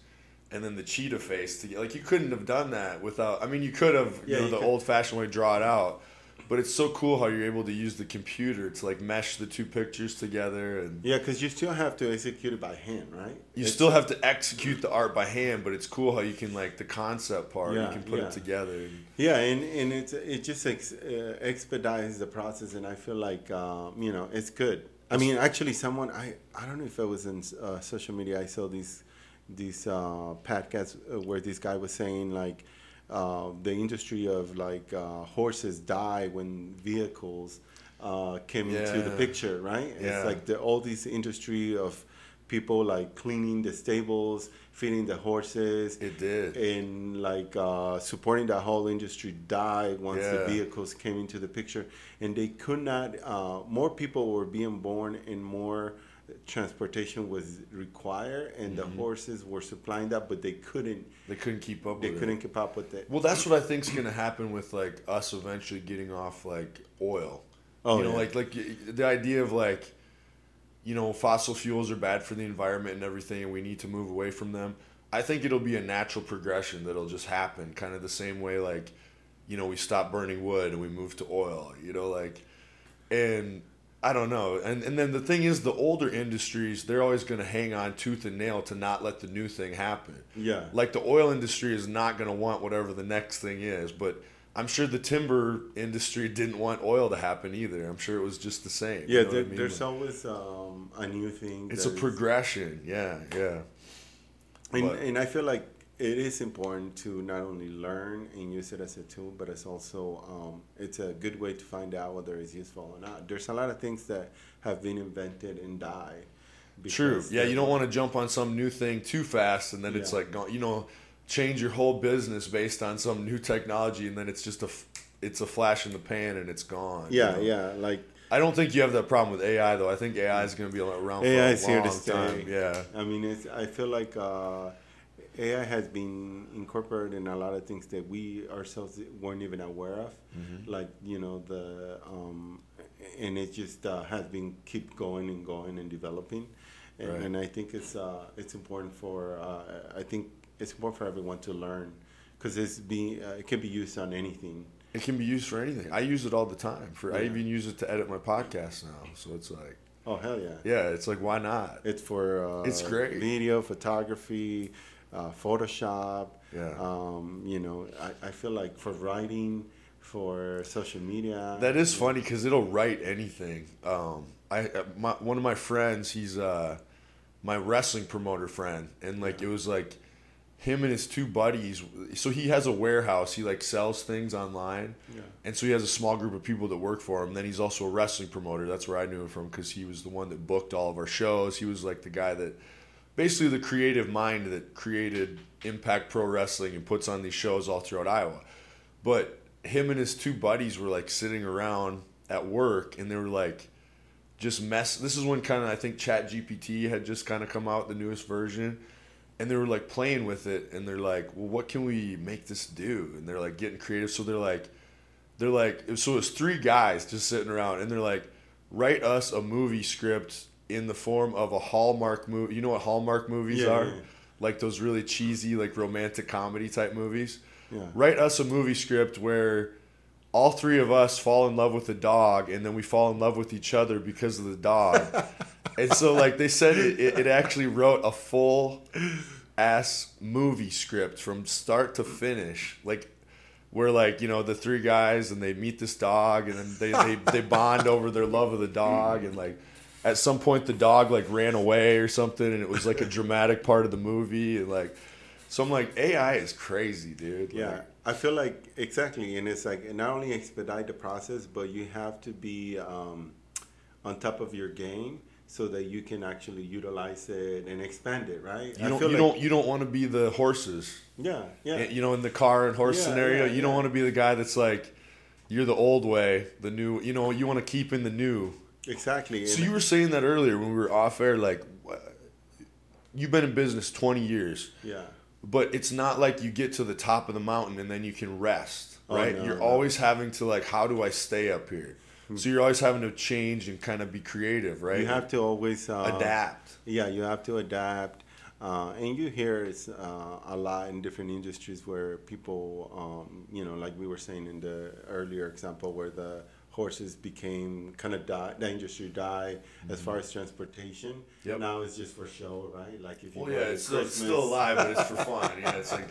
and then the cheetah face. To, like you couldn't have done that without. I mean, you could have, you Yeah, know, you the could. old fashioned way, draw it out. But it's so cool how you're able to use the computer to like mesh the two pictures together, and yeah, because you still have to execute it by hand, right? you It's- still have to execute the art by hand. But it's cool how you can like the concept part, Yeah, you can put yeah. it together. Yeah, and, and it it just ex, uh, expedites the process, and I feel like um, you know it's good. I mean, actually, someone I I don't know if it was in uh, social media. I saw these these uh, podcasts uh, where this guy was saying like uh, the industry of like uh, horses die when vehicles uh, came into the picture, right? Yeah. It's like the all these industry of people like cleaning the stables, feeding the horses It did. and like uh, supporting that whole industry died once the vehicles came into the picture and they could not uh, more people were being born and more transportation was required and Mm-hmm. the horses were supplying that but they couldn't They couldn't keep up they with couldn't it. keep up with it Well, that's what I think's gonna happen with like us eventually getting off like oil. Oh, you know, yeah. like like the idea of like, you know, fossil fuels are bad for the environment and everything, and we need to move away from them. I think it'll be a natural progression that'll just happen, kind of the same way like, you know, we stop burning wood and we move to oil. You know, like, and I don't know. And and then the thing is, the older industries they're always gonna hang on tooth and nail to not let the new thing happen. Yeah. Like the oil industry is not going to want whatever the next thing is but i'm sure the timber industry didn't want oil to happen either. I'm sure it was just the same you yeah know what there, I mean? there's Like, always um, a new thing it's a progression. Yeah yeah. And, But- and I feel like it is important to not only learn and use it as a tool, but it's also um, it's a good way to find out whether it's useful or not. There's a lot of things that have been invented and die. true yeah you don't want to jump on some new thing too fast and then it's like you know change your whole business based on some new technology and then it's just a it's a flash in the pan and it's gone you Yeah, know? yeah, like i don't think you have that problem with ai though i think ai is going to be around for AI a is long here to stay. time yeah I mean, it's, I feel like uh, AI has been incorporated in a lot of things that we ourselves weren't even aware of, Mm-hmm. like you know the, um, and it just uh, has been keep going and going and developing, and, Right. and I think it's uh, it's important for uh, I think it's important for everyone to learn because it's being uh, it can be used on anything. It can be used for anything. I use it all the time. For I even use it to edit my podcast now. So it's like, Oh hell yeah! yeah, it's like why not? It's for uh, It's great. video, photography, uh, Photoshop. Yeah. Um, you know, I, I feel like for writing, for social media. That is funny because it'll write anything. Um, I uh, my, one of my friends, he's uh, my wrestling promoter friend, and like it was like him and his two buddies. So he has a warehouse. He like sells things online, Yeah. and so he has a small group of people that work for him. Then he's also a wrestling promoter. That's where I knew him from because he was the one that booked all of our shows. He was like the guy that basically the creative mind that created Impact Pro Wrestling and puts on these shows all throughout Iowa. But him and his two buddies were like sitting around at work and they were like just mess this is when kind of I think Chat GPT had just kind of come out the newest version and they were like playing with it and they're like well what can we make this do and they're like getting creative so they're like they're like so it's three guys just sitting around and they're like write us a movie script in the form of a hallmark movie you know what hallmark movies Yeah, are? yeah, yeah. like those really cheesy like romantic comedy type movies? Write us a movie script where all three of us fall in love with a dog and then we fall in love with each other because of the dog. And so like they said it, it, it actually wrote a full ass movie script from start to finish. Like where like you know the three guys and they meet this dog and then they they, they bond over their love of the dog and like at some point the dog like ran away or something and it was like a dramatic part of the movie and like so I'm like AI is crazy, dude. Yeah, Like, I feel like exactly, and it's like not only expedite the process, but you have to be um, on top of your game so that you can actually utilize it and expand it, right? you don't feel you like- don't you don't want to be the horses. Yeah, yeah. You know, in the car and horse Yeah, scenario, yeah, you don't want to be the guy that's like you're the old way, the new. You know, you want to keep in the new. Exactly. So you were saying that earlier when we were off air, like you've been in business 20 years, yeah. but it's not like you get to the top of the mountain and then you can rest, Oh, right? no, you're no. always having to like, how do I stay up here? So you're always having to change and kind of be creative, right? You have to always uh, adapt. Yeah, you have to adapt. Uh, and you hear it's uh, a lot in different industries where people, um, you know, like we were saying in the earlier example, where the horses became kind of die, the industry died as far as transportation. Mm-hmm. Yep. Now it's just for show, right? Like if you Well, yeah, it's still, it's still alive, but it's for fun. Yeah, it's like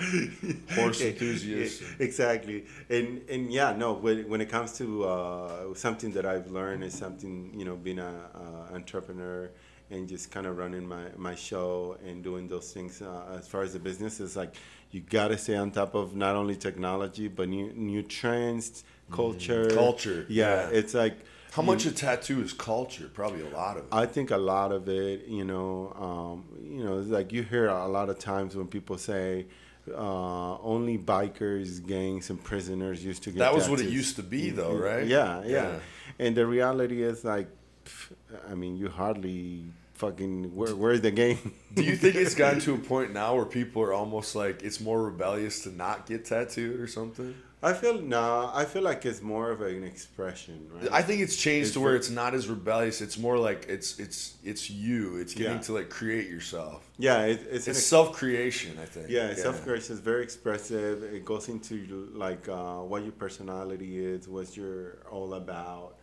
horse enthusiasts. Exactly, and and yeah, no. When, when it comes to uh, something that I've learned is something you know, being a uh, entrepreneur and just kind of running my my show and doing those things. Uh, as far as the business is like, you gotta stay on top of not only technology but new new trends, culture, Culture, Yeah, yeah. it's like How you- much a tattoo is culture? Probably a lot of it. I think a lot of it, you know, um, you know, it's like you hear a lot of times when people say uh, only bikers, gangs, and prisoners used to get. That was what it used to be, though, right? Yeah, yeah, Yeah. And the reality is like, pff, I mean, you hardly fucking where, where's the game? Do you think it's gotten to a point now where people are almost like it's more rebellious to not get tattooed or something? I feel no. I feel like it's more of an expression, right? I think it's changed It's to where it's not as rebellious. It's more like it's it's it's you. It's getting Yeah. to like create yourself. yeah, it, it's, It's self creation. I think. Yeah, self creation is very expressive. It goes into like uh, what your personality is, what you're all about.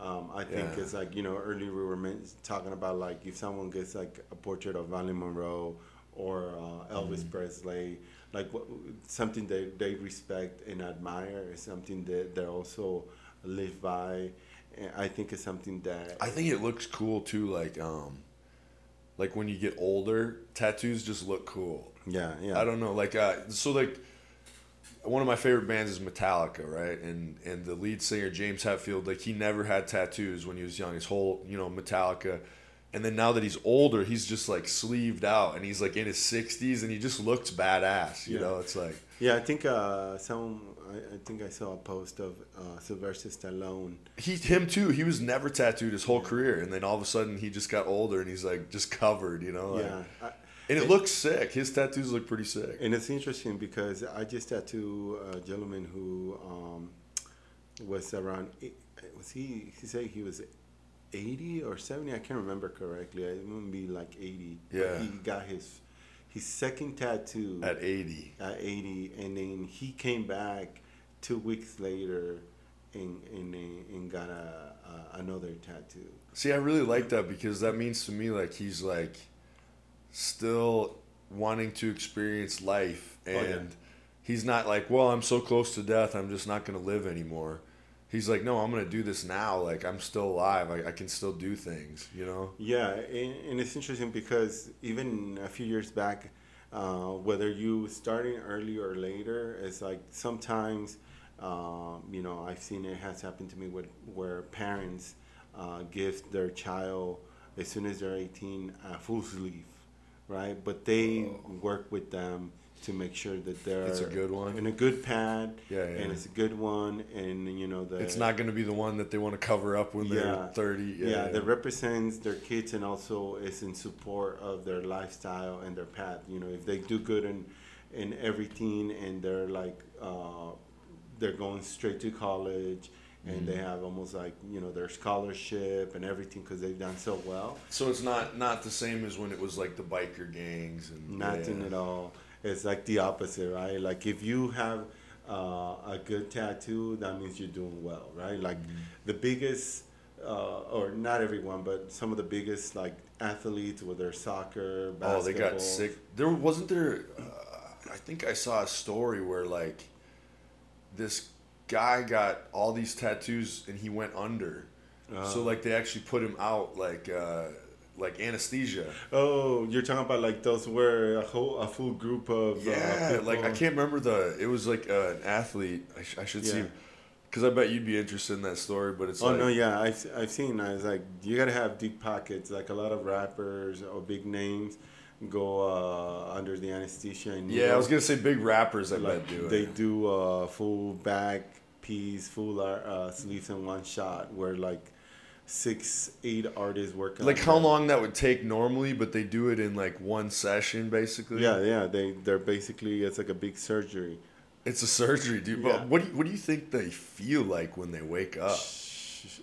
Um, I think Yeah. it's like you know earlier we were talking about like if someone gets like a portrait of Marilyn Monroe or uh, Elvis Mm-hmm. Presley, like what, something that they respect and admire is something that they also live by. And I think it's something that I think it looks cool too. Like um, like when you get older, tattoos just look cool. yeah yeah I don't know, like uh, so like one of my favorite bands is Metallica, right? And and the lead singer James Hetfield, like he never had tattoos when he was young. His whole you know Metallica, and then now that he's older, he's just like sleeved out, and he's like in his sixties, and he just looks badass. You Yeah. know, it's like Yeah, I think uh, some. I, I think I saw a post of uh, Sylvester Stallone. he him too. He was never tattooed his whole career, and then all of a sudden he just got older, and he's like just covered. You know, like- yeah, I, and it looks sick. His tattoos look pretty sick. and it's interesting because I just tattooed a gentleman who um, was around. Was he? He said he was eighty or seventy. I can't remember correctly. It wouldn't be like eighty. but Yeah. he got his his second tattoo At eighty, at 80 and then he came back two weeks later and and, and got a, a another tattoo See, I really like that because that means to me like he's like still wanting to experience life Oh, and yeah. he's not like, well, I'm so close to death, I'm just not going to live anymore. He's like, no, I'm going to do this now. Like I'm still alive. I, I can still do things, you know? yeah and, and it's interesting because even a few years back uh, whether you starting early or later it's like sometimes um, you know i've seen it has happened to me with, where parents uh, give their child as soon as they're 18 a full sleeve right but they work with them to make sure that they're It's a good one. in a good pad Yeah, yeah. and it's a good one and you know the It's not going to be the one that they want to cover up when they're Yeah. 30. yeah, Yeah. that represents their kids and also is in support of their lifestyle and their path. You know, if they do good in in everything and they're like uh, they're going straight to college and they have almost like you know their scholarship and everything because they've done so well. so it's not not the same as when it was like the biker gangs and Nothing yeah. at all. It's like the opposite, right? Like if you have uh, a good tattoo, that means you're doing well, right? Like the biggest, uh, or not everyone, but some of the biggest like athletes, whether soccer, basketball. Oh, they got sick. There wasn't there. Uh, I think I saw a story where like this guy got all these tattoos and he went under. So like they actually put him out like uh, like anesthesia. Oh, you're talking about like those were a whole a full group of uh, Yeah, people. like I can't remember the. It was like uh, an athlete. I, sh- I should see, because I bet you'd be interested in that story. But it's Oh like, no, yeah, I've I've seen. I was like, you gotta have deep pockets. Like a lot of rappers or big names go uh, under the anesthesia. And yeah, I was gonna say big rappers. I like bet do they it. do uh, full back piece, full uh, sleeves in one shot, where like six, eight artists work. Like how that. long that would take normally, but they do it in like one session basically. Yeah, yeah, they they're basically it's like a big surgery. it's a surgery, dude. Yeah. But what do you, what do you think they feel like when they wake up?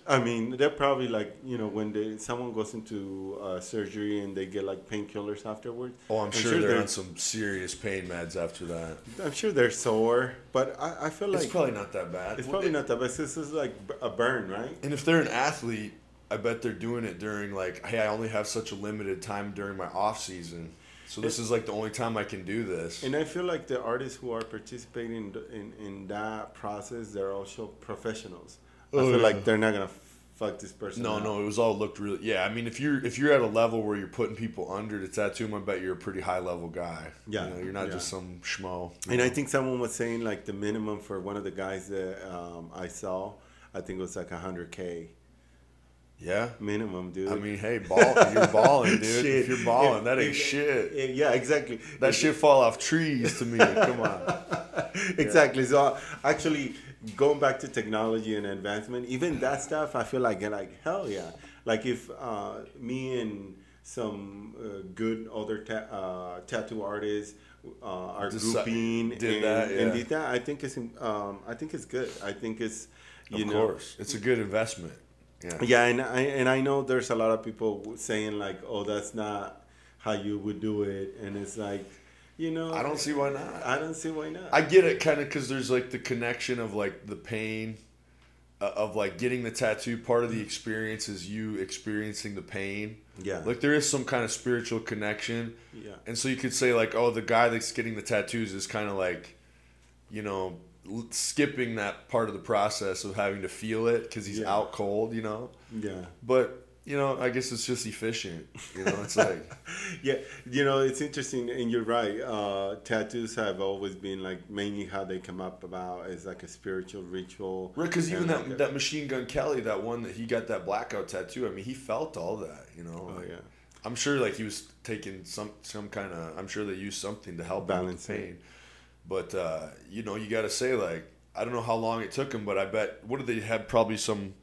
I mean, they're probably like you know when they someone goes into uh, surgery and they get like painkillers afterwards. Oh, I'm, sure, they're they're on some serious pain meds after that. I'm sure they're sore, but I, I feel like it's probably not that bad. it's probably not that bad. This is like a burn, right? And if they're an athlete, I bet they're doing it during like, hey, I only have such a limited time during my off season, so this is like the only time I can do this. And I feel like the artists who are participating in in that process, they're also professionals. I Oh, feel yeah. like they're not gonna fuck this person. No, up. no, it was all looked really. Yeah, I mean, if you're if you're at a level where you're putting people under to tattoo them, I bet you're a pretty high level guy. Yeah, you know, you're not yeah. just some schmo. And know? I think someone was saying like the minimum for one of the guys that um, I saw, I think it was like hundred k yeah. minimum, dude. I mean, hey, ball, you're balling, dude. Shit. If you're balling, that ain't shit. yeah, exactly. That shit fall off trees to me. Come on. exactly. So actually, going back to technology and advancement, even that stuff, I feel like like hell yeah. Like if uh, me and some uh, good other ta- uh, tattoo artists uh, are Deci- grouping did and, that, and did that, I think it's um, I think it's good. I think it's you of know course, it's a good investment. Yeah. yeah, and I and I know there's a lot of people saying like, oh, that's not how you would do it, and it's like, you know, I don't see why not. I don't see why not. I get it kind of because there's like the connection of like the pain uh, of like getting the tattoo. Part of the experience is you experiencing the pain. Yeah. Like there is some kind of spiritual connection. Yeah. And so you could say like, oh, the guy that's getting the tattoos is kind of like, you know, skipping that part of the process of having to feel it because he's Yeah. out cold, you know. yeah. But you know, I guess it's just efficient. You know, it's like. Yeah, you know, it's interesting, and you're right. Uh, tattoos have always been like mainly how they come up about as like a spiritual ritual. Right, Because even that like a- that Machine Gun Kelly, that one that he got that blackout tattoo. I mean, he felt all that. You know. Oh like, yeah. I'm sure like he was taking some some kind of. I'm sure they used something to help Balance pain. But uh, you know, you got to say like I don't know how long it took him, but I bet what did they have probably some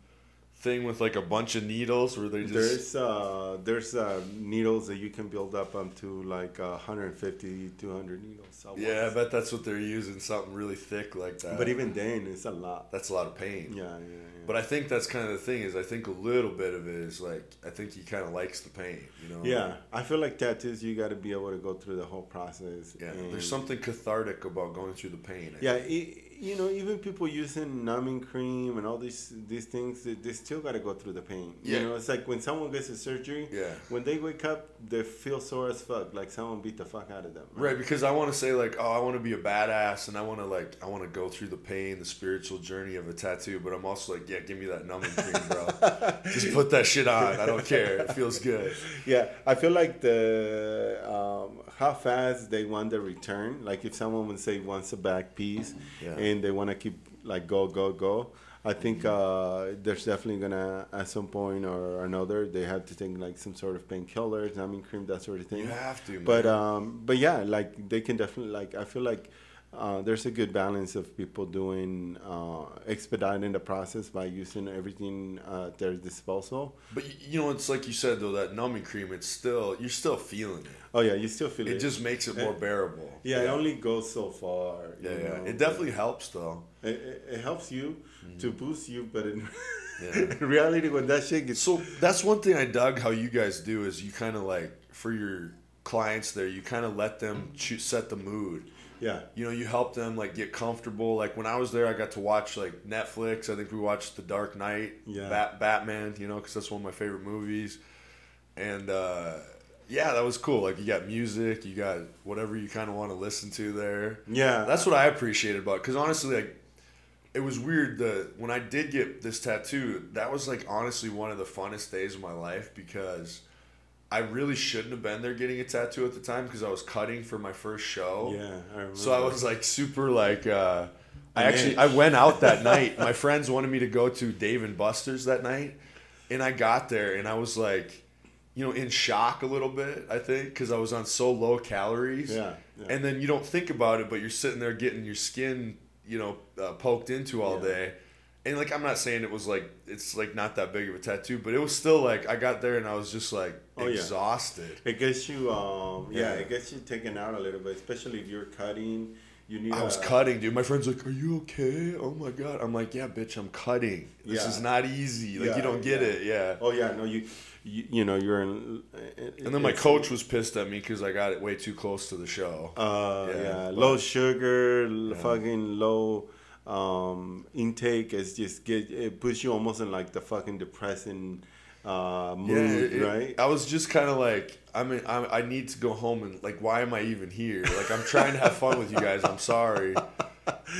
thing with like a bunch of needles where they just There's uh, there's uh, needles that you can build up up to like uh, 150, 200 needles. yeah, I bet that's what they're using something really thick like that. but even then, it's a lot. that's a lot of pain. Yeah, yeah, yeah. But I think that's kind of the thing is I think a little bit of it is like I think he kind of likes the pain, you know. yeah, I feel like tattoos, you got to be able to go through the whole process. Yeah, there's something cathartic about going through the pain. I Yeah, you know, even people using numbing cream and all these these things, they, they still got to go through the pain. Yeah. You know, it's like when someone gets a surgery, Yeah. when they wake up, they feel sore as fuck, like someone beat the fuck out of them. Right, because I want to say like, oh, I want to be a badass, and I want to like, I want to go through the pain, the spiritual journey of a tattoo. But I'm also like, yeah, give me that numbing cream, bro. Just put that shit on. I don't care. It feels good. Yeah, I feel like the um, how fast they want the return. Like if someone would say wants a back piece, Yeah. and they want to keep like go go go. I think uh, there's definitely gonna at some point or another they have to take like some sort of painkillers, numbing cream, that sort of thing. You have to, man. But um, but yeah, like they can definitely like I feel like uh, there's a good balance of people doing uh, expediting the process by using everything uh, at their disposal. But you know, it's like you said though, that numbing cream, it's still you're still feeling it. Oh yeah, you still feel it. It just makes it more bearable. yeah, it only goes so far. yeah, yeah. know, It definitely helps though. It, it, it helps you to boost you, but in, Yeah. in reality, when that shit gets So that's one thing I dug how you guys do is you kind of like for your clients there, you kind of let them set the mood. Yeah, You know, you help them like get comfortable. Like when I was there, I got to watch like Netflix. I think we watched The Dark Knight, Yeah. Bat- Batman. You know, because that's one of my favorite movies. And uh, yeah, that was cool. Like you got music, you got whatever you kind of want to listen to there. yeah. That's what I appreciated about. Because honestly, like it was weird. that when I did get this tattoo, that was like honestly one of the funnest days of my life because I really shouldn't have been there getting a tattoo at the time because I was cutting for my first show. Yeah, I remember. So I was like super like. Uh, I An actually itch. I went out that night. My friends wanted me to go to Dave and Buster's that night, and I got there and I was like, you know, in shock a little bit. I think because I was on so low calories. Yeah, yeah. And then you don't think about it, but you're sitting there getting your skin, you know, uh, poked into all Yeah. day. And like I'm not saying it was like it's like not that big of a tattoo, but it was still like I got there and I was just like Oh, yeah. exhausted. It gets you, um, yeah, Yeah. it gets you taken out a little bit, especially if you're cutting. You need. I was a- cutting, dude. My friend's like, "Are you okay?" Oh my god. I'm like, "Yeah, bitch, I'm cutting. This Yeah. is not easy. Like Yeah, you don't get yeah. it." Yeah. Oh yeah, no, you, you, you know, you're in. And then my coach was pissed at me because I got it way too close to the show. Uh, Yeah, yeah, low sugar, fucking low um, intake. Is just get it puts you almost in like the fucking depressing uh, yeah, mood, it- right? I was just kind of like, I mean, I, I need to go home and like, why am I even here? Like, I'm trying to have fun with you guys. I'm sorry.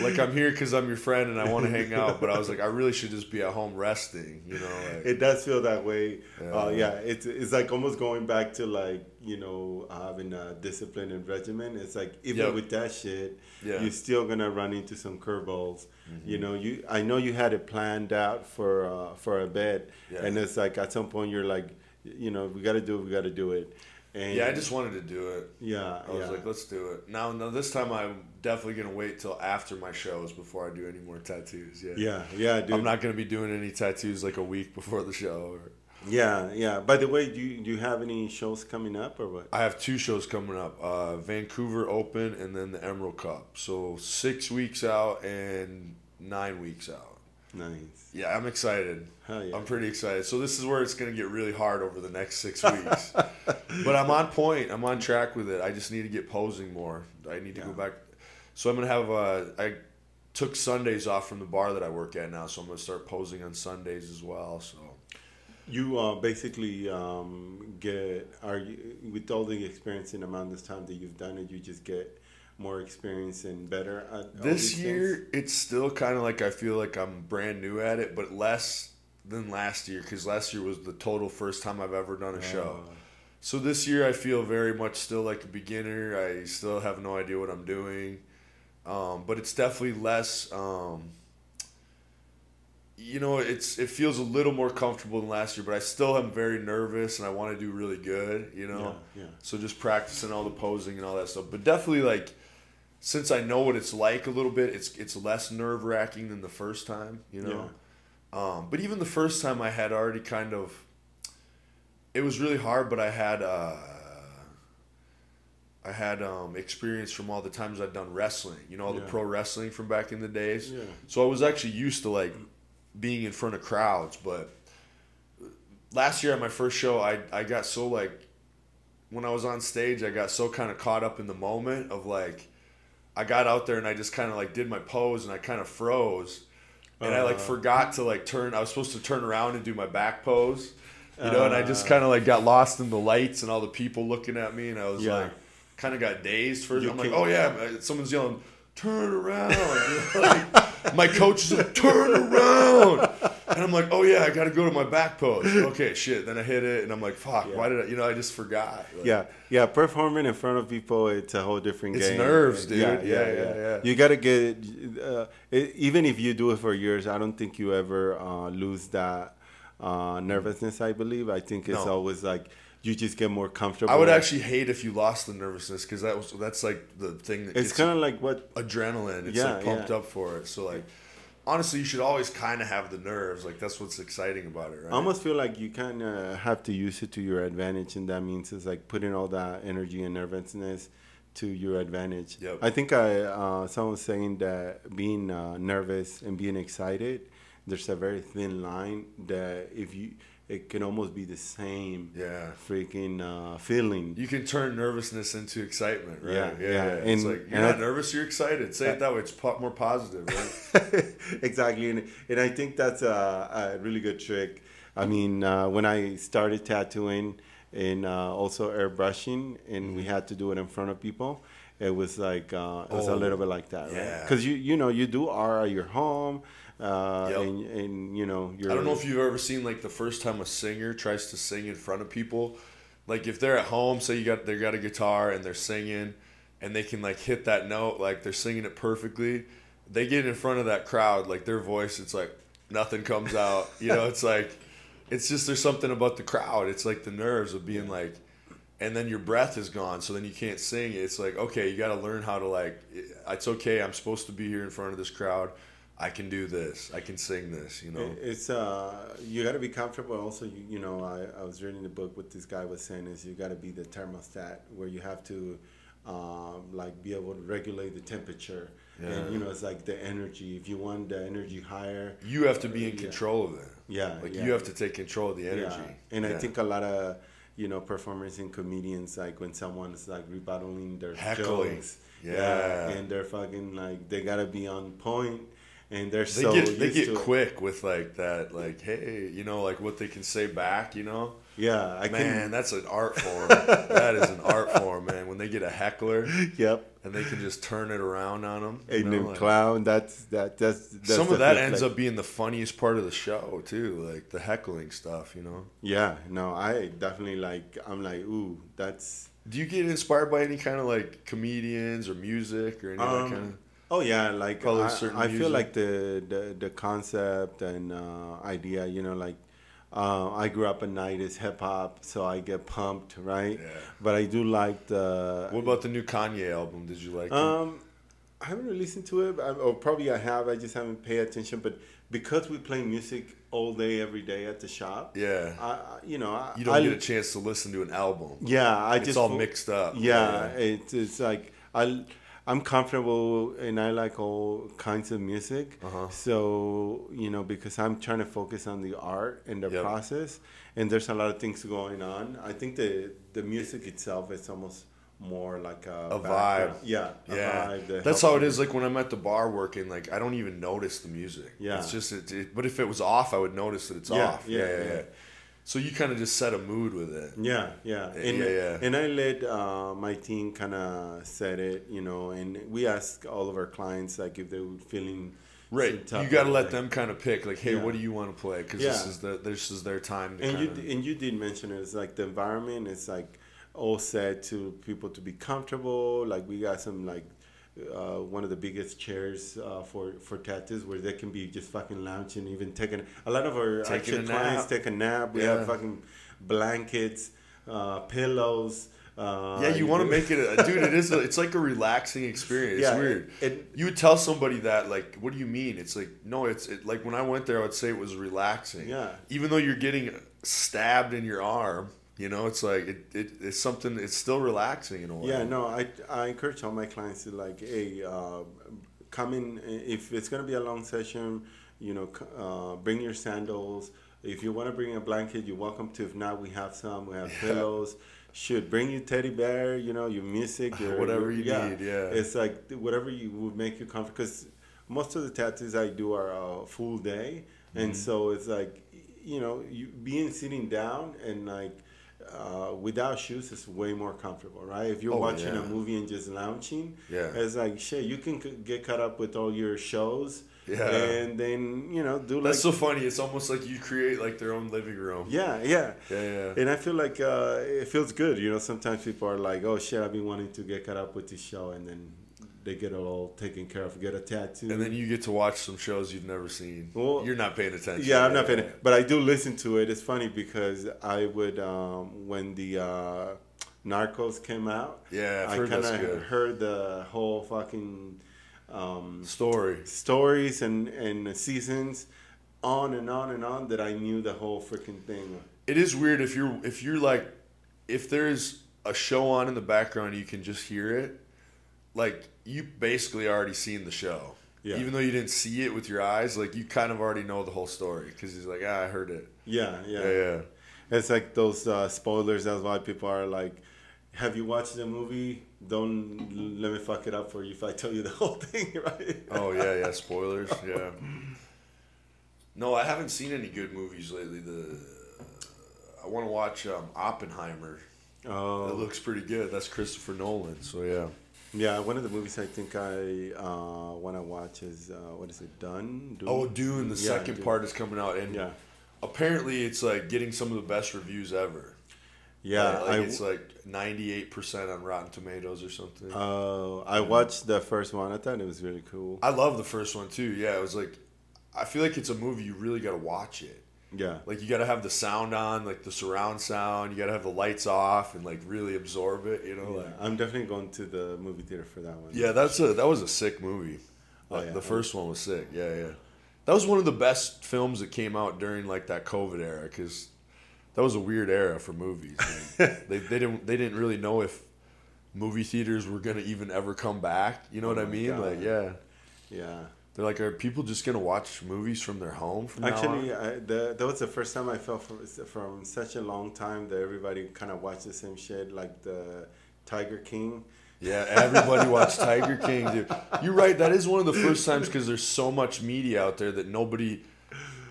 Like, I'm here because I'm your friend and I want to hang out. But I was like, I really should just be at home resting. You know, like, it does feel that way. Yeah. Uh, yeah, it's it's like almost going back to like you know having a discipline and regimen. It's like even Yep. with that shit, Yeah. Mm-hmm. you're still gonna run into some curveballs. You know, you I know you had it planned out for uh, for a bit, Yeah. and it's like at some point you're like, you know, we got to do it. We got to do it. And yeah, I just wanted to do it. yeah, I was yeah. like, let's do it. Now, now this time I'm definitely gonna wait till after my shows before I do any more tattoos. Yeah. yeah, yeah, dude. I'm not gonna be doing any tattoos like a week before the show. Or, Yeah, yeah. By the way, do you, do you have any shows coming up or what? I have two shows coming up: uh, Vancouver Open and then the Emerald Cup. So six weeks out and nine weeks out. Nice. Yeah, I'm excited. Hell yeah. I'm pretty excited. So this is where it's gonna get really hard over the next six weeks. but I'm on point. I'm on track with it. I just need to get posing more. I need to go back. So I'm gonna have. Uh, I took Sundays off from the bar that I work at now, so I'm gonna start posing on Sundays as well. So You uh, basically um, get are you with all the experience and amount of time that you've done it, you just get more experience and better this year, things? it's still kind of like I feel like I'm brand new at it, but less than last year because last year was the total first time I've ever done a show. Uh, So this year I feel very much still like a beginner. I still have no idea what I'm doing. Um, but it's definitely less um, you know, it's it feels a little more comfortable than last year, but I still am very nervous and I want to do really good, you know. Yeah, yeah. So just practicing all the posing and all that stuff. But definitely like since I know what it's like a little bit, it's it's less nerve wracking than the first time, you know. Um, but even the first time, I had already kind of. It was really hard, but I had uh, I had um, experience from all the times I'd done wrestling. You know, all the pro wrestling from back in the days. Yeah. So I was actually used to like being in front of crowds. But last year at my first show, I I got so like when I was on stage, I got so kind of caught up in the moment of like. I got out there and I just kind of like did my pose and I kind of froze and I like Uh. forgot to like turn. I was supposed to turn around and do my back pose, you know, and I just Uh. kind of like got lost in the lights and all the people looking at me, and I was Yeah. like, kind of got dazed. You I'm like, oh yeah, someone's yelling, turn around. You know, like, my coach is like, turn around, and I'm like, oh yeah, I got to go to my back pose. Okay, shit. Then I hit it, and I'm like, fuck, Yeah. why did I? You know, I just forgot. Like, Yeah, yeah. Performing in front of people, it's a whole different It's game. It's nerves, dude. Yeah, Yeah, yeah, yeah. You gotta get. Uh, it, even if you do it for years, I don't think you ever uh, lose that uh, nervousness. I believe. I think it's No. always like you just get more comfortable. I would actually hate if you lost the nervousness because that was that's like the thing that It's kind of like what adrenaline. It's Yeah, like pumped yeah. up for it. So like, honestly, you should always kind of have the nerves. Like that's what's exciting about it, right? I almost feel like you kind of have to use it to your advantage, and that means it's like putting all that energy and nervousness to your advantage. Yep. I think I uh, someone was saying that being uh, nervous and being excited, there's a very thin line that if you it can almost be the same Yeah. freaking uh, feeling. You can turn nervousness into excitement, right? Yeah, yeah. yeah. It's And- like you're not I- nervous, you're excited. Say it that way. It's po- more positive, right? exactly, and, and I think that's a, a really good trick. I mean, uh, when I started tattooing and uh, also airbrushing, and we had to do it in front of people, it was like uh, it was a Oh, little bit like that, right? yeah. Because you you know you do art at your home, uh, Yep. and and you know you're. I don't know if you've ever seen like the first time a singer tries to sing in front of people. Like if they're at home, say you got they got a guitar and they're singing, and they can like hit that note, like they're singing it perfectly. They get in front of that crowd, like their voice, it's like nothing comes out. You know, it's like it's just there's something about the crowd. It's like the nerves of being like, and then your breath is gone, so then you can't sing. It's like okay, you got to learn how to like. It's okay. I'm supposed to be here in front of this crowd. I can do this. I can sing this. You know. It's uh, you got to be comfortable. Also, you, you know, I, I was reading the book. What this guy was saying is you got to be the thermostat, where you have to, um, like, be able to regulate the temperature. Yeah. And you know, it's like the energy. If you want the energy higher, you have to be in Yeah. control of it. Yeah, Like yeah. you have to take control of the energy. Yeah. And I think a lot of you know performers and comedians like when someone's like rebattaling their Heckling. jokes, Yeah. and they're fucking like they gotta be on point, and they're they so get they get to it. quick with like that, like hey, you know, like what they can say back. You know, Yeah, I man, can. that's an art form. that is an art form, man. When they get a heckler Yep. and they can just turn it around on them. And then clown. That's that. That's, that's some of that ends like- up being the funniest part of the show too, like the heckling stuff. You know. Yeah. No, I definitely like. I'm like, ooh, that's. Do you get inspired by any kind of like comedians or music or any of that Um, kind of? Oh yeah, like Probably I, I feel like the, the the concept and uh, idea, you know, like uh, I grew up at night is hip hop, so I get pumped, right? Yeah. But I do like the. What about the new Kanye album? Did you like it? Um, I haven't really listened to it, I, or probably I have. I just haven't paid attention. But because we play music all day, every day at the shop, Yeah. I, you know, I, You don't I, get a chance to listen to an album. Yeah, I it's just all mixed up. Yeah, it's it's like I I'm comfortable and I like all kinds of music. Uh-huh. So you know because I'm trying to focus on the art and the Yep. process, and there's a lot of things going on. I think the the music itself is almost more like a, A vibe. Yeah, a Yeah, vibe that that's how it you- is. Like when I'm at the bar working, like I don't even notice the music. Yeah. it's just it, it- But if it was off, I would notice that it's Yeah, off. yeah, Yeah, yeah, yeah. So you kind of just set a mood with it. Yeah, yeah, and yeah, yeah. and I let uh, my team kind of set it, you know, and we ask all of our clients like if they were feeling Right, you got to let like- them kind of pick. Like, hey, Yeah. what do you want to play? Because this Yeah. is the this is their time. To and you and you did mention it. It's like the environment It's like all set to people to be comfortable. Like we got some like uh, one of the biggest chairs uh, for for tattoos where they can be just fucking lounging, even taking a lot of our Taking actual clients take a nap. We Yeah. have fucking blankets, uh, pillows. Uh, yeah, you want to make it, a, dude. It is. A, it's like a relaxing experience. It's Yeah, weird. it- you would tell somebody that, like, what do you mean? It's like, no, it's it, like when I went there, I would say it was relaxing. Yeah. Even though you're getting stabbed in your arm, you know, it's like it, it it's something. It's still relaxing in a way. Yeah, no, I, I encourage all my clients to like, hey, uh, come in if it's gonna be a long session. You know, uh, bring your sandals. If you want to bring a blanket, you're welcome to. If not, we have some. We have Yeah. pillows. Should bring your teddy bear. You know, your music, your Whatever you need, yeah. it's like whatever you would make you comfortable. Because most of the tattoos I do are a full day, and Mm-hmm. so it's like, you know, you being sitting down and like uh, without shoes is way more comfortable, right? If you're Oh, watching yeah. a movie and just lounging, Yeah. it's like shit. You can c- get caught up with all your shows, Yeah. and then you know do like That's so funny. It's almost like you create like their own living room. yeah, yeah. Yeah, yeah. And I feel like uh, it feels good. You know, sometimes people are like, "Oh shit, I've been wanting to get caught up with this show," and then they get it all taken care of, get a tattoo, And then you get to watch some shows you've never seen. Well, You're not paying attention. Yeah, I'm not paying but I do listen to it. It's funny because I would um, when the uh, Narcos came out. Yeah, I kind of heard the whole fucking um, Story. stories and and seasons on and on and on that I knew the whole freaking thing. It is weird if you're if you're like if there's a show on in the background you can just hear it. Like you basically already seen the show. Yeah. Even though you didn't see it with your eyes, like you kind of already know the whole story because he's like, ah, I heard it. Yeah, yeah. Yeah, yeah. It's like those uh, spoilers. That's why people are like, "Have you watched the movie? Don't let me fuck it up for you if I tell you the whole thing, right?" Oh yeah, yeah. Spoilers. Yeah. No, I haven't seen any good movies lately. The I want to watch um, Oppenheimer. Oh, It looks pretty good. That's Christopher Nolan. So yeah. Yeah, one of the movies I think I uh, want to watch is uh, what is it? Dune. Dune? Oh, Dune, the Yeah, second Dune. part is coming out, and Yeah. apparently it's like getting some of the best reviews ever. Yeah, like, I, it's like ninety eight percent on Rotten Tomatoes or something. uh, I watched the first one. I thought it was really cool. I love the first one too. Yeah, it was like, I feel like it's a movie you really got to watch it. Yeah, Like you got to have the sound on, like the surround sound. You got to have the lights off and like really absorb it. You know, yeah. like I'm definitely going to the movie theater for that one. yeah, that's a that was a sick movie. Oh, Like, yeah. The first one was sick. Yeah, yeah. That was one of the best films that came out during like that COVID era because that was a weird era for movies. man. they they didn't they didn't really know if movie theaters were gonna even ever come back. You know what oh I Oh mean? God. Like yeah. yeah. They're like, are people just gonna watch movies from their home from now Actually, on? I, the, that was the first time I felt from, from such a long time that everybody kind of watched the same shit, like the Tiger King. Yeah, everybody watched Tiger King, dude. You're right. That is one of the first times because there's so much media out there that nobody.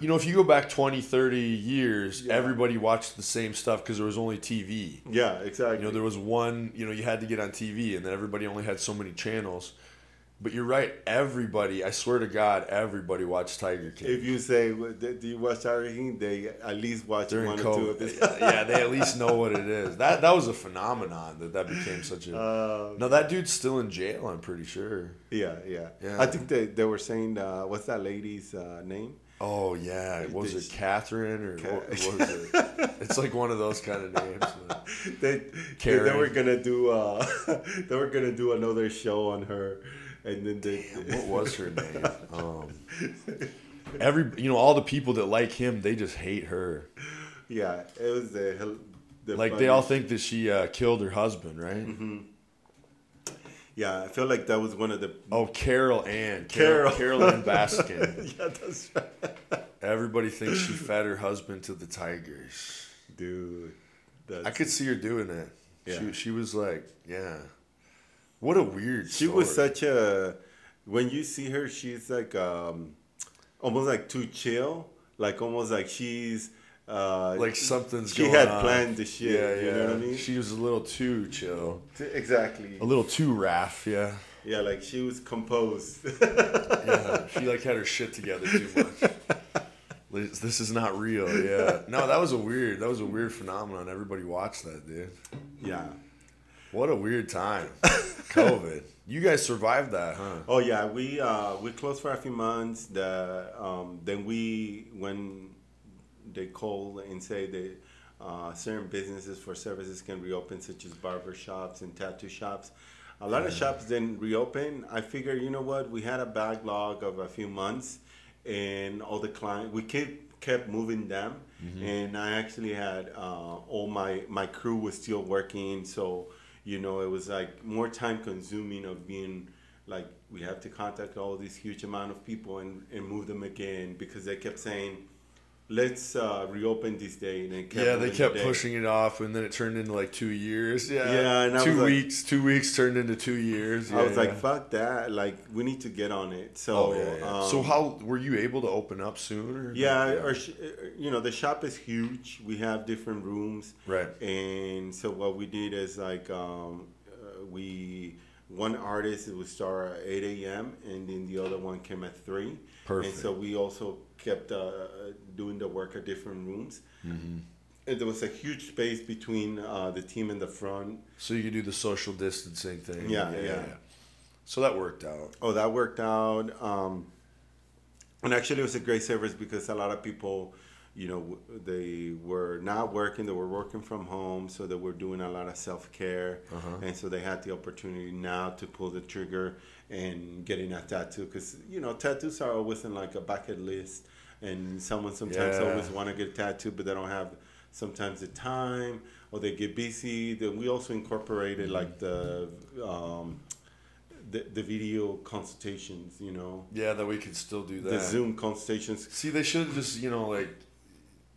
You know, if you go back 20, 30 years, Yeah. everybody watched the same stuff because there was only TV. Yeah, exactly. You know, there was one, you know, you had to get on TV, and then everybody only had so many channels. But you're right. Everybody, I swear to God, everybody watched Tiger King. if you say, do you watch Tiger King? They at least watch during one or two of episodes. yeah, they at least know what it is. That that was a phenomenon that that became such a. Uh, no, that dude's still in jail. I'm pretty sure. yeah, yeah, Yeah. I think they, they were saying, uh, what's that lady's uh, name? Oh yeah, was Did it Catherine or what, was it? It's like one of those kind of names. they, Karen. they were gonna do uh, they were gonna do another show on her, and then they What was her name? Um, every you know all the people that like him, they just hate her. yeah, it was the, the Like they all think that she uh, killed her husband, right? Mm-hmm. yeah, I feel like that was one of the Oh, Carol Ann, Carol, Carol. Ann Baskin. yeah, that's right, Everybody thinks she fed her husband to the tigers. dude. I could see her doing it. Yeah. She she was like, yeah. What a weird. She was such a. When you see her, she's like um, almost like too chill. Like almost like she's uh, like something's she had on. planned the shit. Yeah, you yeah. know what I mean? She was a little too chill, exactly. a little too raff. Yeah, Yeah, like she was composed. yeah. she like had her shit together too much. This is not real. Yeah. No, that was a weird. That was a weird phenomenon. Everybody watched that, dude. yeah. What a weird time. COVID. You guys survived that, huh? Oh yeah, we uh, we closed for a few months. The um, then we when they call and say that uh, certain businesses for services can reopen, such as barber shops and tattoo shops. A lot of shops didn't reopen. I figure, you know what? We had a backlog of a few months, and all the client we kept kept moving them, and I actually had uh, all my my crew was still working, so you know it was like more time consuming of being like we have to contact all these huge amount of people and, and move them again because they kept saying let's uh, reopen this day and kept Yeah, they kept the pushing it off, and then it turned into like two years. Yeah, Yeah, and two like- weeks. two weeks turned into two years. I was Yeah, like fuck that like we need to get on it so oh yeah, yeah. um, so how were you able to open up sooner? yeah, uh, you know the shop is huge we have different rooms Right. and so what we did is like um, uh, we one artist would start at 8 a.m and then the other one came at 3 Perfect. and so we also kept uh, doing the work at different rooms Mm-hmm. and there was a huge space between uh, the team in the front So you do the social distancing thing. Yeah, yeah. So that worked out. Oh, that worked out. Um, and actually, it was a great service because a lot of people, you know, they were not working; they were working from home, so they were doing a lot of self care, and so they had the opportunity now to pull the trigger and getting a tattoo because you know tattoos are always in like a bucket list, and someone sometimes Yeah. always want to get a tattoo, but they don't have sometimes the time or they get busy. Then we also incorporated like the um, the, the video consultations, you know, Yeah, that we could still do that. the Zoom consultations. See, they should have just, you know, like,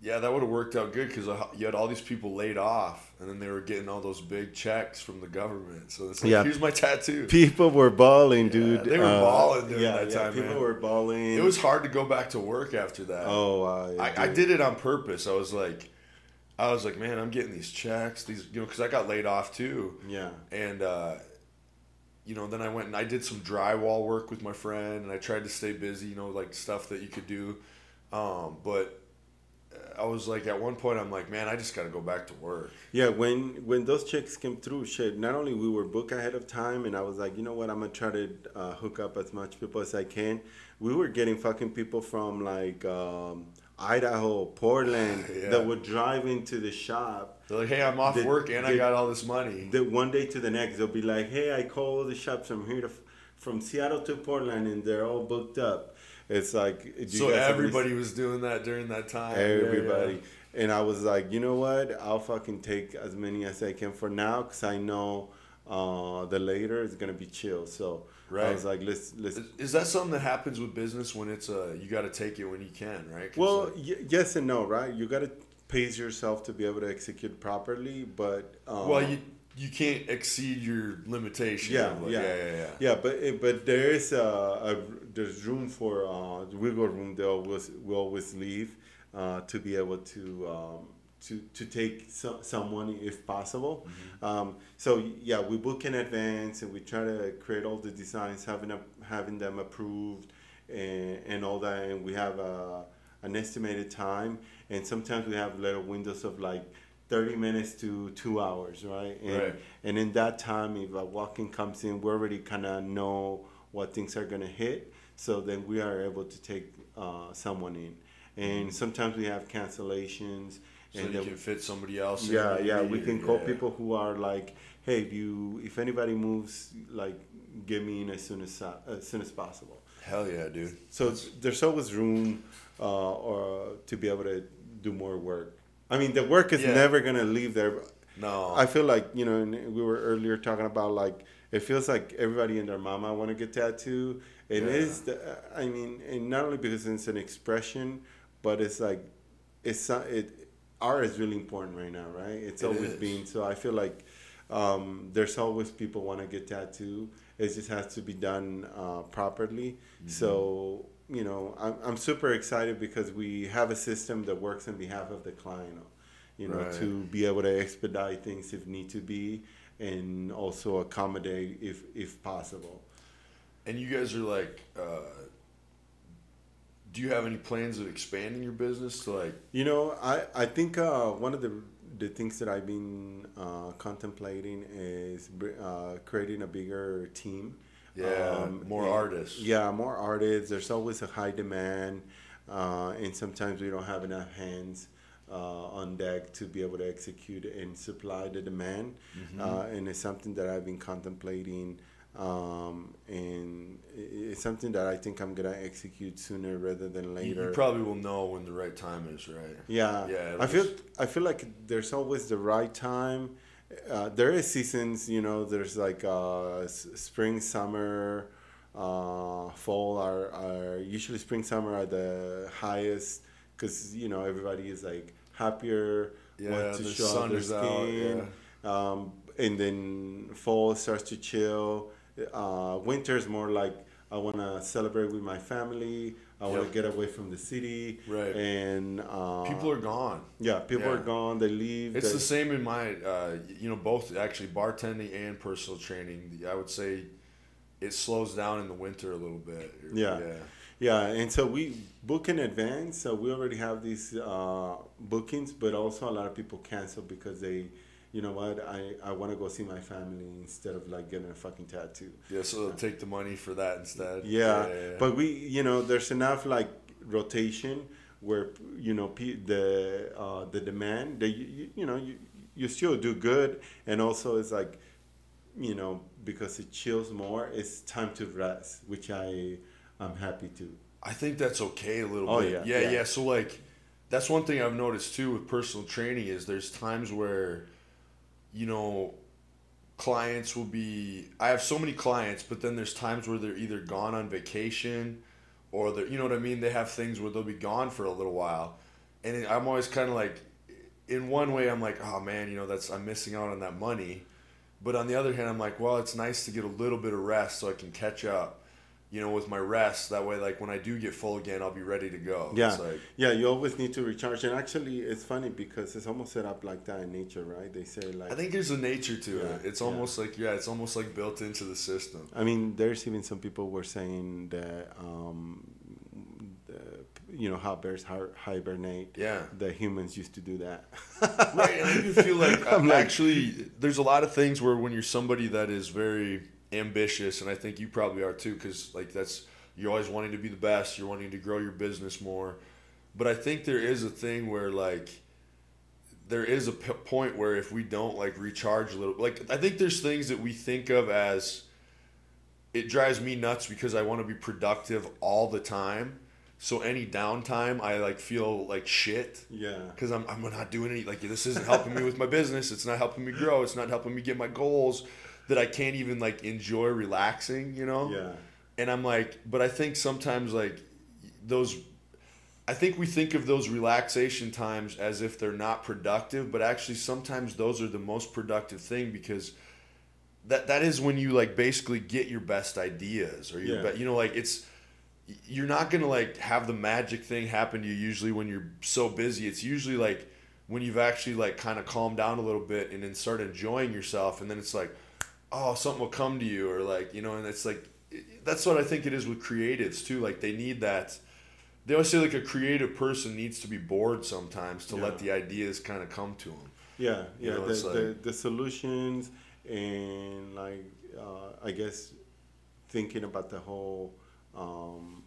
yeah, that would have worked out good because you had all these people laid off, and then they were getting all those big checks from the government. So it's like, Yeah. here's my tattoo. People were balling, dude. they were Uh, balling during yeah, that yeah, time, People man. were balling. It was hard to go back to work after that. Oh, uh, I, I did it on purpose. I was like, I was like, man, I'm getting these checks, these, you know, because I got laid off too. Yeah. and uh, you know, then I went and I did some drywall work with my friend, and I tried to stay busy. You know, like stuff that you could do. Um, but I was like, at one point, I'm like, man, I just got to go back to work. Yeah, when when those checks came through, shit. Not only we were booked ahead of time, and I was like, you know what, I'm gonna try to uh, hook up as much people as I can. We were getting fucking people from like um, Idaho, Portland, Yeah. that would drive into the shop. They're like, hey, I'm off Did- work and I got all this money. The one day to the next, they'll be like, hey, I call the shops. I'm here to, from Seattle to Portland, and they're all booked up. It's like so everybody was doing that during that time. Everybody. yeah. And I was like, you know what? I'll fucking take as many as I can for now, cause I know uh, the later is gonna be chill. So I was like, let's let's. Is- that something that happens with business when it's uh you got to take it when you can, right? Well, like, y- yes and no, right? You gotta pace yourself to be able to execute properly, but um, well, you you can't exceed your limitation. Yeah, like, yeah. yeah, yeah, yeah. Yeah, but but there is a, a there's room for uh, wiggle room. They always we always leave uh, to be able to um, to to take so, someone if possible. Um, so yeah, we book in advance and we try to create all the designs, having a, having them approved and, and all that. And we have a, an estimated time, and sometimes we have little windows of like. 30 minutes to two hours, right? And, Right. and in that time, if a walk-in comes in, we already kind of know what things are gonna hit. So then we are able to take uh, someone in. And sometimes we have cancellations. So and you can fit somebody else. in yeah, yeah, we can call yeah. people who are like, hey, if you, if anybody moves, like, get me in as soon as uh, as soon as possible. Hell yeah, dude. So there's always room uh, or to be able to do more work. I mean, the work is Yeah. never gonna leave there. No, I feel like you know, we were earlier talking about like it feels like everybody and their mama want to get tattooed. It Yeah. is, the, I mean, and not only because it's an expression, but it's like it's it art is really important right now, right? It's It always is. been. So I feel like um, there's always people want to get tattooed. It just has to be done uh, properly. Mm-hmm. So you know, I'm, I'm super excited because we have a system that works on behalf of the client. You know, Right. to be able to expedite things if need to be, and also accommodate if if possible. and you guys are like, uh, do you have any plans of expanding your business to like? You know, I I think uh, one of the the things that I've been uh, contemplating is uh, creating a bigger team. Yeah, more and- artists. Yeah, more artists. There's always a high demand, uh, and sometimes we don't have enough hands uh, on deck to be able to execute and supply the demand. Mm-hmm. Uh, and it's something that I've been contemplating, um, and it's something that I think I'm gonna execute sooner rather than later. you probably will know when the right time is, right? Yeah, Yeah, I feel I feel like there's always the right time. Uh, there is seasons, you know. There's like uh, s- spring, summer, uh, fall are, are usually spring, summer are the highest because you know everybody is like happier, Yeah, wants to the show sun their is out, skin. Um, and then fall starts to chill. Uh, winter is more like I want to celebrate with my family. I want to get away from the city. Right. And uh, People are gone. yeah, people Yeah. are gone. They leave. It's they, the same in my, uh, you know, both actually bartending and personal training. I would say it slows down in the winter a little bit. Yeah. yeah. Yeah, and so we book in advance. So we already have these uh, bookings, but also a lot of people cancel because they, you know what, I, I want to go see my family instead of like getting a fucking tattoo. Yeah, so they'll take the money for that instead. Yeah, yeah, yeah. but we, you know, there's enough like rotation where you know the uh, the demand that you, you, you know you you still do good, and also it's like, you know, because it chills more, it's time to rest, which I I'm happy to. I think that's okay a little Oh, bit. yeah, yeah, yeah. yeah. So like, that's one thing I've noticed too with personal training is there's times where, you know, clients will be. I have so many clients, but then there's times where they're either gone on vacation, or they're you know what I mean. They have things where they'll be gone for a little while, and I'm always kind of like, in one way I'm like, oh man, you know that's I'm missing out on that money, but on the other hand I'm like, well, it's nice to get a little bit of rest so I can catch up. You know, with my rest. That way, like when I do get full again, I'll be ready to go. Yeah, It's like, yeah. You always need to recharge, and actually, it's funny because it's almost set up like that in nature, right? They say like. I think there's a nature to it. It's yeah. almost like yeah, it's almost like built into the system. I mean, there's even some people were saying that, um, the, you know, how bears hibernate. Yeah. The humans used to do that. right and i do feel like, I'm I'm like- actually there's a lot of things where when you're somebody that is very ambitious and i think you probably are too because like that's you're always wanting to be the best you're wanting to grow your business more. But i think there is a thing where like there is a p- point where if we don't like recharge a little like i think there's things that we think of as it drives me nuts because i want to be productive all the time. So any downtime i like feel like shit. Yeah. because I'm, I'm not doing any like this isn't helping me with my business it's not helping me grow it's not helping me get my goals that i can't even like enjoy relaxing you know Yeah. and i'm like but i think sometimes like those i think we think of those relaxation times as if they're not productive but actually sometimes those are the most productive thing because that that is when you like basically get your best ideas or your Yeah. be, you know like it's you're not gonna like have the magic thing happen to you usually when you're so busy it's usually like when you've actually like kind of calmed down a little bit and then start enjoying yourself and then it's like oh something will come to you or like you know and it's like that's what i think it is with creatives too like they need that they always say like a creative person needs to be bored sometimes to let the ideas kind of come to them Yeah, You yeah. know, the, it's the, the solutions and like uh, I guess thinking about the whole, um,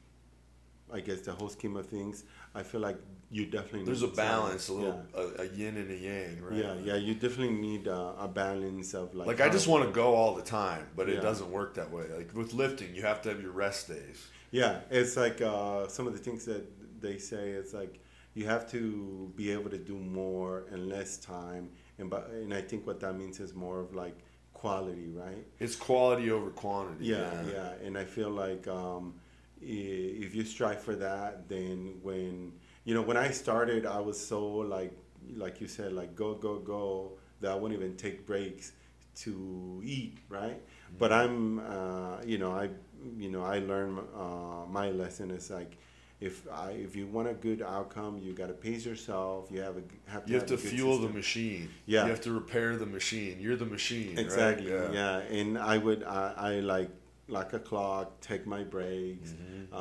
I guess the whole scheme of things. I feel like you definitely there's a balance a little Yeah, a, a yin and a yang right yeah, yeah. You definitely need uh, a balance of like. like i just want to go all the time but it doesn't work that way like with lifting you have to have your rest days Yeah, it's like uh, some of the things that they say. It's like you have to be able to do more in less time, and but and I think what that means is more of like quality, right? it's quality over quantity Yeah, yeah, and I feel like um, if you strive for that, then when you know when I started, I was so like like you said, like go go go that I wouldn't even take breaks to eat, right? But I'm, uh, you know, I you know I learned uh, my lesson is like. If I, if you want a good outcome, you got to pace yourself. You have a have to You have to a good fuel the machine. Yeah. You have to repair the machine. You're the machine. right? Exactly. Yeah. And I would I, I like like a clock, take my breaks. Uh,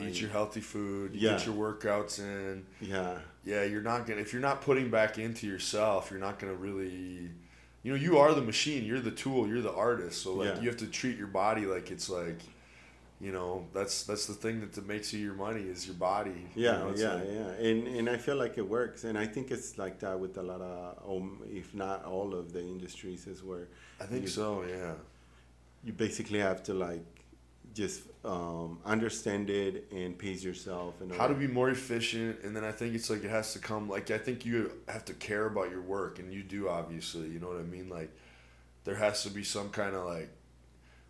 Mm-hmm. Eat your healthy food. Yeah. Get your workouts in. yeah. Yeah, you're not gonna if you're not putting back into yourself, you're not gonna really. You know, you are the machine. You're the tool. You're the artist. So like, Yeah. you have to treat your body like it's like. You know, that's that's the thing that, makes you your money is your body. You Yeah, know, yeah, like- yeah, and and I feel like it works, and I think it's like that with a lot of, um, if not all of the industries, is where I think you, so. Yeah. You basically have to like just um, understand it and pace yourself and how to be more efficient and then i think it's like it has to come like i think you have to care about your work and you do obviously you know what i mean like there has to be some kind of like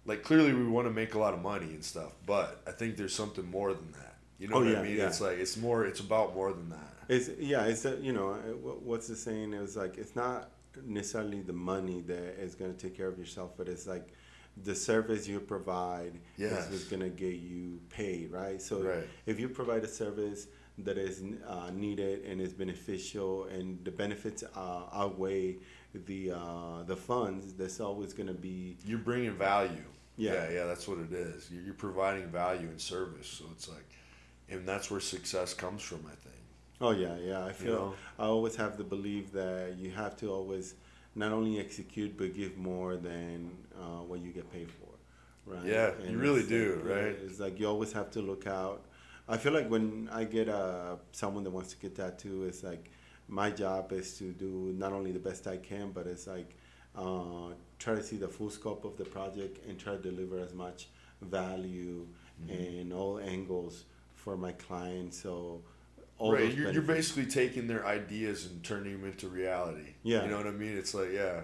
like clearly we want to make a lot of money and stuff but i think there's something more than that you know Oh, what yeah, i mean yeah. it's like it's more it's about more than that It's yeah, it's a, you know uh, what's the saying? It was like it's not necessarily the money that is going to take care of yourself, but it's like the service you provide Yes. is what's going to get you paid, right? So Right. if you provide a service that is uh, needed and is beneficial, and the benefits uh, outweigh the uh, the funds, that's always going to be you're bringing value Yeah. yeah yeah that's what it is you're, you're providing value and service so it's like and that's where success comes from i think Oh yeah, yeah. I feel know? I always have the belief that you have to always not only execute but give more than uh, what you get paid for, right? Yeah, you really do, like, right? It's like you always have to look out. I feel like when I get uh, someone that wants to get tattoo, it's like my job is to do not only the best I can, but it's like uh, try to see the full scope of the project and try to deliver as much value Mm-hmm. in all angles for my client. So all right you're, you're basically taking their ideas and turning them into reality. Yeah. you know what i mean? It's like yeah.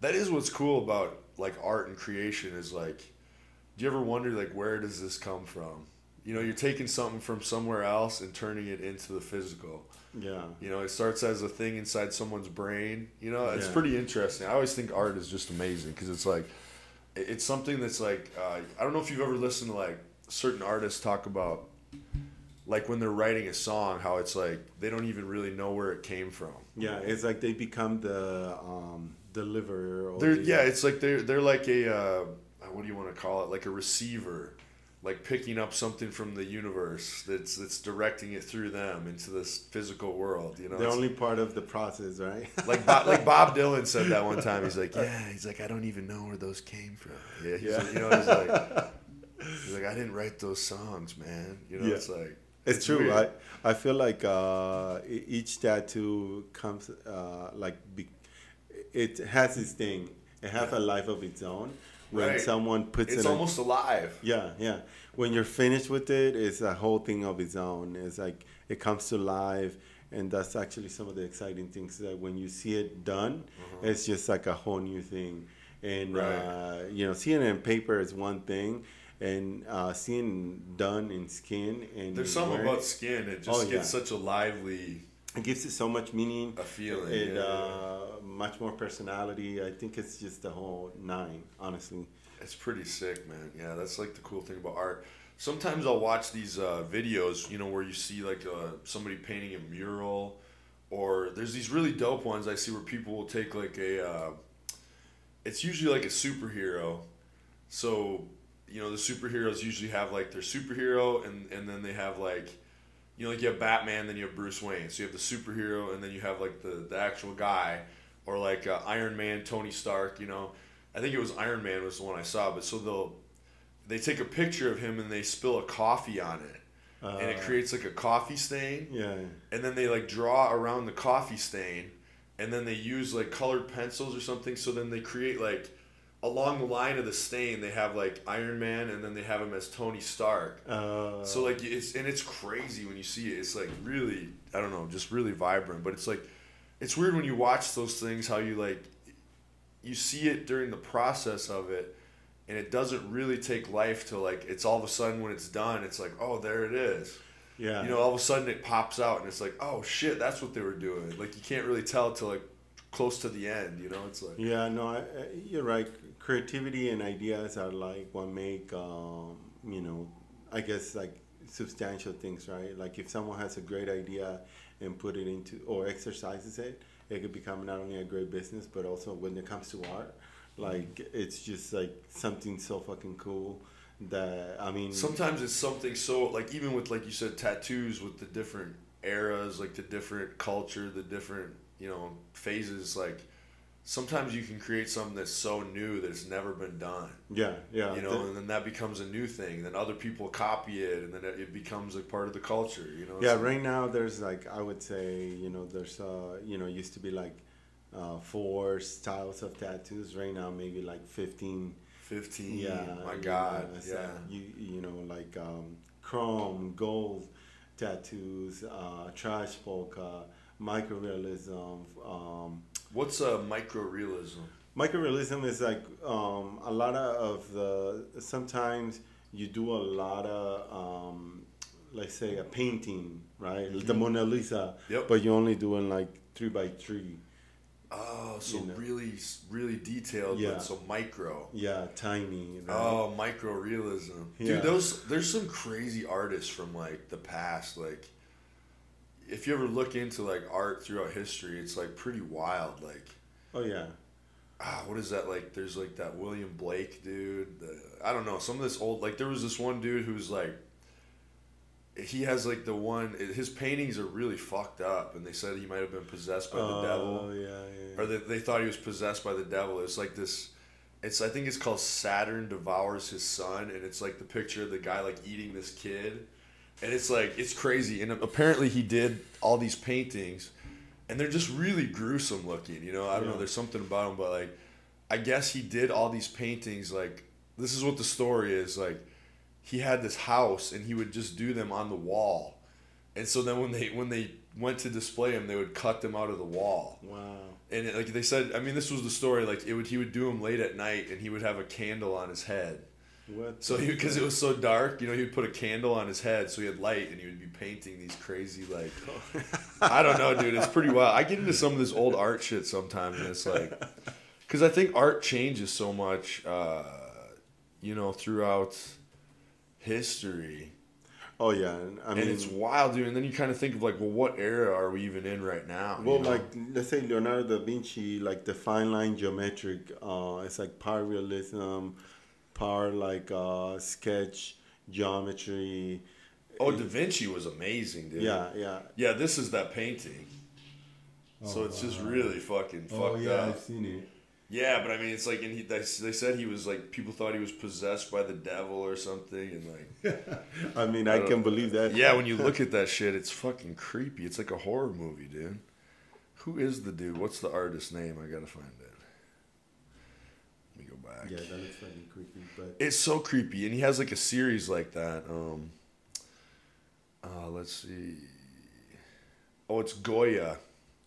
That is what's cool about like art and creation is like do you ever wonder like where does this come from? You know you're taking something from somewhere else and turning it into the physical. Yeah. you know it starts as a thing inside someone's brain. You know it's Yeah. pretty interesting. I always think art is just amazing because it's like it's something that's like uh, i don't know if you've ever listened to like certain artists talk about like when they're writing a song, how it's like they don't even really know where it came from. Yeah, it's like they become the um, deliverer. Or They're the, yeah, it's like they're they're like a uh, what do you want to call it? Like a receiver, like picking up something from the universe that's that's directing it through them into this physical world. You know, They're only part of the process, right? like Bob, like Bob Dylan said that one time. He's like, yeah, he's like, I don't even know where those came from. Yeah, he's Yeah. like, you know, he's like, he's like, I didn't write those songs, man. You know, Yeah. it's like. It's true. weird. I I feel like uh, each tattoo comes uh, like be, it has its thing. It has a life of its own. When Right. someone puts It's it, on- almost alive. yeah, yeah. When you're finished with it, it's a whole thing of its own. It's like it comes to life, and that's actually some of the exciting things. That when you see it done, it's just like a whole new thing. And Right. uh, you know, seeing it in paper is one thing, and uh, seeing done in skin and There's something wearing- about skin. It just Oh, gets yeah. such a lively. it gives it so much meaning A feeling, and yeah, uh, much more personality i think it's just the whole nine honestly It's pretty sick, man. Yeah, that's like the cool thing about art. Sometimes I'll watch these uh, videos, you know, where you see like uh, somebody painting a mural, or there's these really dope ones I see where people will take like a. Uh, it's usually like a superhero, so you know the superheroes usually have like their superhero, and and then they have like, you know, like you have Batman, then you have Bruce Wayne. So you have the superhero, and then you have like the the actual guy, or like uh, Iron Man, Tony Stark. You know, I think it was Iron Man was the one I saw. But so they'll they take a picture of him and they spill a coffee on it, and it Uh, creates like a coffee stain. yeah And then they like draw around the coffee stain, and then they use like colored pencils or something. So then they create like along the line of the stain, they have like Iron Man, and then they have him as Tony Stark. uh, So like it's and it's crazy when you see it. It's like really I don't know, just really vibrant. But it's like it's weird when you watch those things how you like you see it during the process of it and it doesn't really take life to like it's all of a sudden when it's done it's like oh there it is yeah you know all of a sudden it pops out and it's like oh shit that's what they were doing like you can't really tell till like close to the end you know it's like yeah no I, you're right creativity and ideas are like what make um, you know i guess like substantial things right? Like if someone has a great idea and put it into or exercises it it could become not only a great business but also when it comes to art like it's just like something so fucking cool that i mean sometimes it's something so like even with like you said tattoos with the different eras like the different culture the different you know phases like sometimes you can create something that's so new that it's never been done yeah yeah you know the- and then that becomes a new thing then other people copy it and then it becomes like part of the culture you know Yeah, It's- right now there's like I would say you know there's uh you know used to be like uh, four styles of tattoos. Right now maybe like fifteen. 15 Yeah, my god know, so yeah You you know like um, chrome, gold tattoos, uh, trash polka, microrealism. Um, what's a microrealism microrealism is like um, a lot of the sometimes you do a lot of um, let's say a painting right the mona lisa Yep. but you're only doing like three by three oh so You know. really really detailed Yeah. but so micro yeah tiny right? Oh, micro realism, Yeah. dude. Those there's some crazy artists from like the past. Like, if you ever look into like art throughout history, it's like pretty wild. Like, oh yeah ah, what is that? Like, there's like that William Blake dude. The, I don't know. Some of this old like there was this one dude who's like. He has like the one. His paintings are really fucked up, and they said he might have been possessed by the oh devil yeah yeah or they, they thought he was possessed by the devil. It's like this. It's I think it's called Saturn devours his son, and it's like the picture of the guy like eating this kid, and it's like it's crazy. And apparently he did all these paintings, and they're just really gruesome looking. You know, I don't know. There's something about them, but like, I guess he did all these paintings. Like this is what the story is. Like he had this house, and he would just do them on the wall, and so then when they when they went to display them, they would cut them out of the wall wow and it, like they said, I mean, this was the story. Like it would, he would do them late at night, and he would have a candle on his head. What So he, because it was so dark, you know, he would put a candle on his head, so he had light, and he would be painting these crazy, like, I don't know, dude. It's pretty wild. I get into some of this old art shit sometimes, and it's like, because I think art changes so much, uh, you know, throughout history. Oh yeah, and I mean, and it's wild, dude. And then you kind of think of like, well, what era are we even in right now? you well, know? like let's say Leonardo da Vinci, like the fine line geometric. Uh, it's like power realism, power like uh, sketch geometry. oh, Da Vinci was amazing, dude. Yeah, yeah. Yeah, this is that painting. so Oh, it's just really fucking fucked Oh yeah, up. I've seen it. Yeah, but I mean, it's like, and he, they, they said he was like, people thought he was possessed by the devil or something, and like, I mean, I, don't- can believe that. yeah, when you look at that shit, it's fucking creepy. It's like a horror movie, dude. Who is the dude? What's the artist's name? I gotta find it. Let me go back. yeah, that looks fucking creepy. But It's so creepy, and he has like a series like that. Um, uh, let's see. Oh, it's Goya.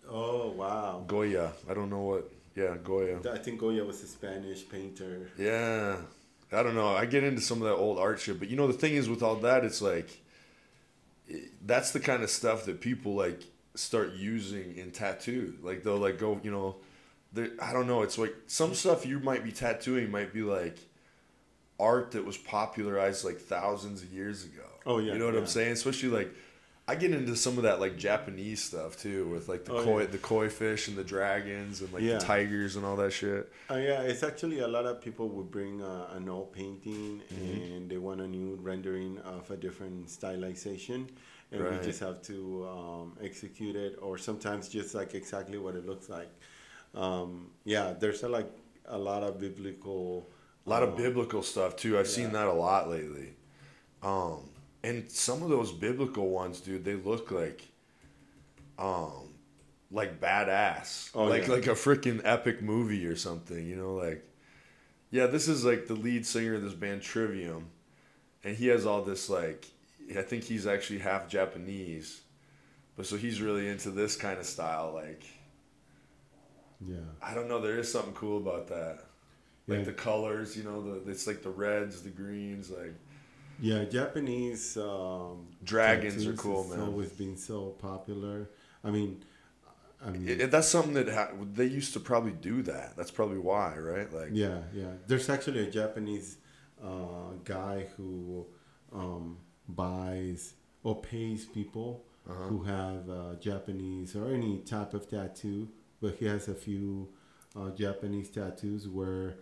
oh wow, Goya. I don't know what. Yeah, Goya. I think Goya was a Spanish painter. Yeah. I don't know. I get into some of that old art shit, but you know the thing is with all that, it's like it- that's the kind of stuff that people like start using in tattoo. Like they'll like go, you know, I don't know. It's like some stuff you might be tattooing might be like art that was popularized like thousands of years ago. Oh, yeah, you know what yeah. I'm saying? Especially like I get into some of that like Japanese stuff too, with like the Oh, koi, yeah. the koi fish and the dragons and like Yeah. the tigers and all that shit. Uh, yeah, it's actually a lot of people would bring uh, an old painting Mm-hmm. and they want a new rendering of a different stylization, and Right. we just have to um, execute it, or sometimes just like exactly what it looks like. Um, yeah, there's a, like a lot of biblical. A lot of uh, biblical stuff too. I've seen that a lot lately. Um, and some of those biblical ones, dude, they look like, um, like badass, Oh, like yeah. like a freaking epic movie or something. You know, like, yeah, this is like the lead singer of this band Trivium, and he has all this like, I think he's actually half Japanese, but so he's really into this kind of style. Like, Yeah. I don't know, there is something cool about that. Like Yeah. the colors, you know, the it's like the reds, the greens, like Yeah, Japanese um, Dragons are cool, man. Always been so popular. I mean, I mean, it, it- that's something that ha- they used to probably do that. That's probably why, right? Like, Yeah, yeah. There's actually a Japanese uh, guy who um, buys or pays people Uh-huh. who have uh, Japanese or any type of tattoo, but he has a few uh, Japanese tattoos where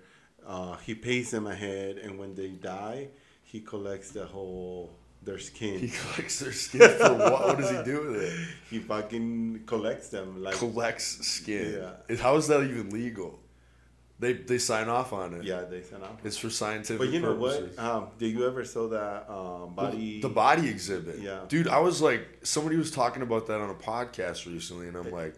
uh, he pays them ahead, and when they die, he collects the whole their skin. he collects their skin for what? What does he do with it? he fucking collects them like Collects skin. Yeah. How is that even legal? They they sign off on it. yeah they send out. It's for scientific But you know purposes. what? Um, did you ever saw that um, body? The body exhibit. Yeah. Dude, I was like, somebody was talking about that on a podcast recently, and I'm like,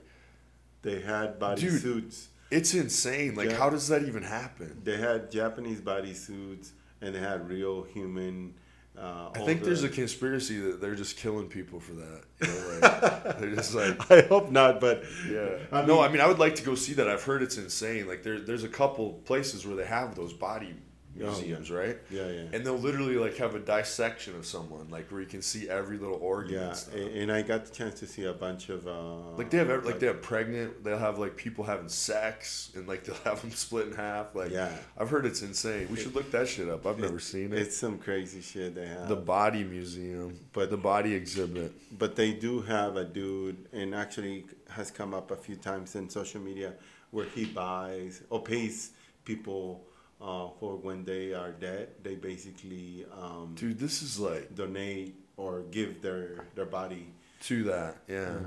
They had body Dude. suits. It's insane. Like, Yeah. how does that even happen? They had Japanese body suits, and they had real human. Uh, I think there's a conspiracy that they're just killing people for that. You know, like, they're just like, I hope not, but yeah. I no, mean- I mean, I would like to go see that. I've heard it's insane. Like, there, there's a couple places where they have those body Oh, museums, right? Yeah, yeah. And they'll literally like have a dissection of someone, like where you can see every little organ. yeah, and stuff. and, I got the chance to see a bunch of. Uh, Like they have ev- like they have pregnant. They'll have like people having sex, and like they'll have them split in half. Like Yeah. I've heard it's insane. We should look that shit up. I've never seen it. It's some crazy shit they have. The body museum, But- the body exhibit. but they do have a dude, and actually has come up a few times in social media, where he buys or pays people uh, for when they are dead. They basically um, Dude, this is like donate or give their their body. to that. Yeah. Yeah.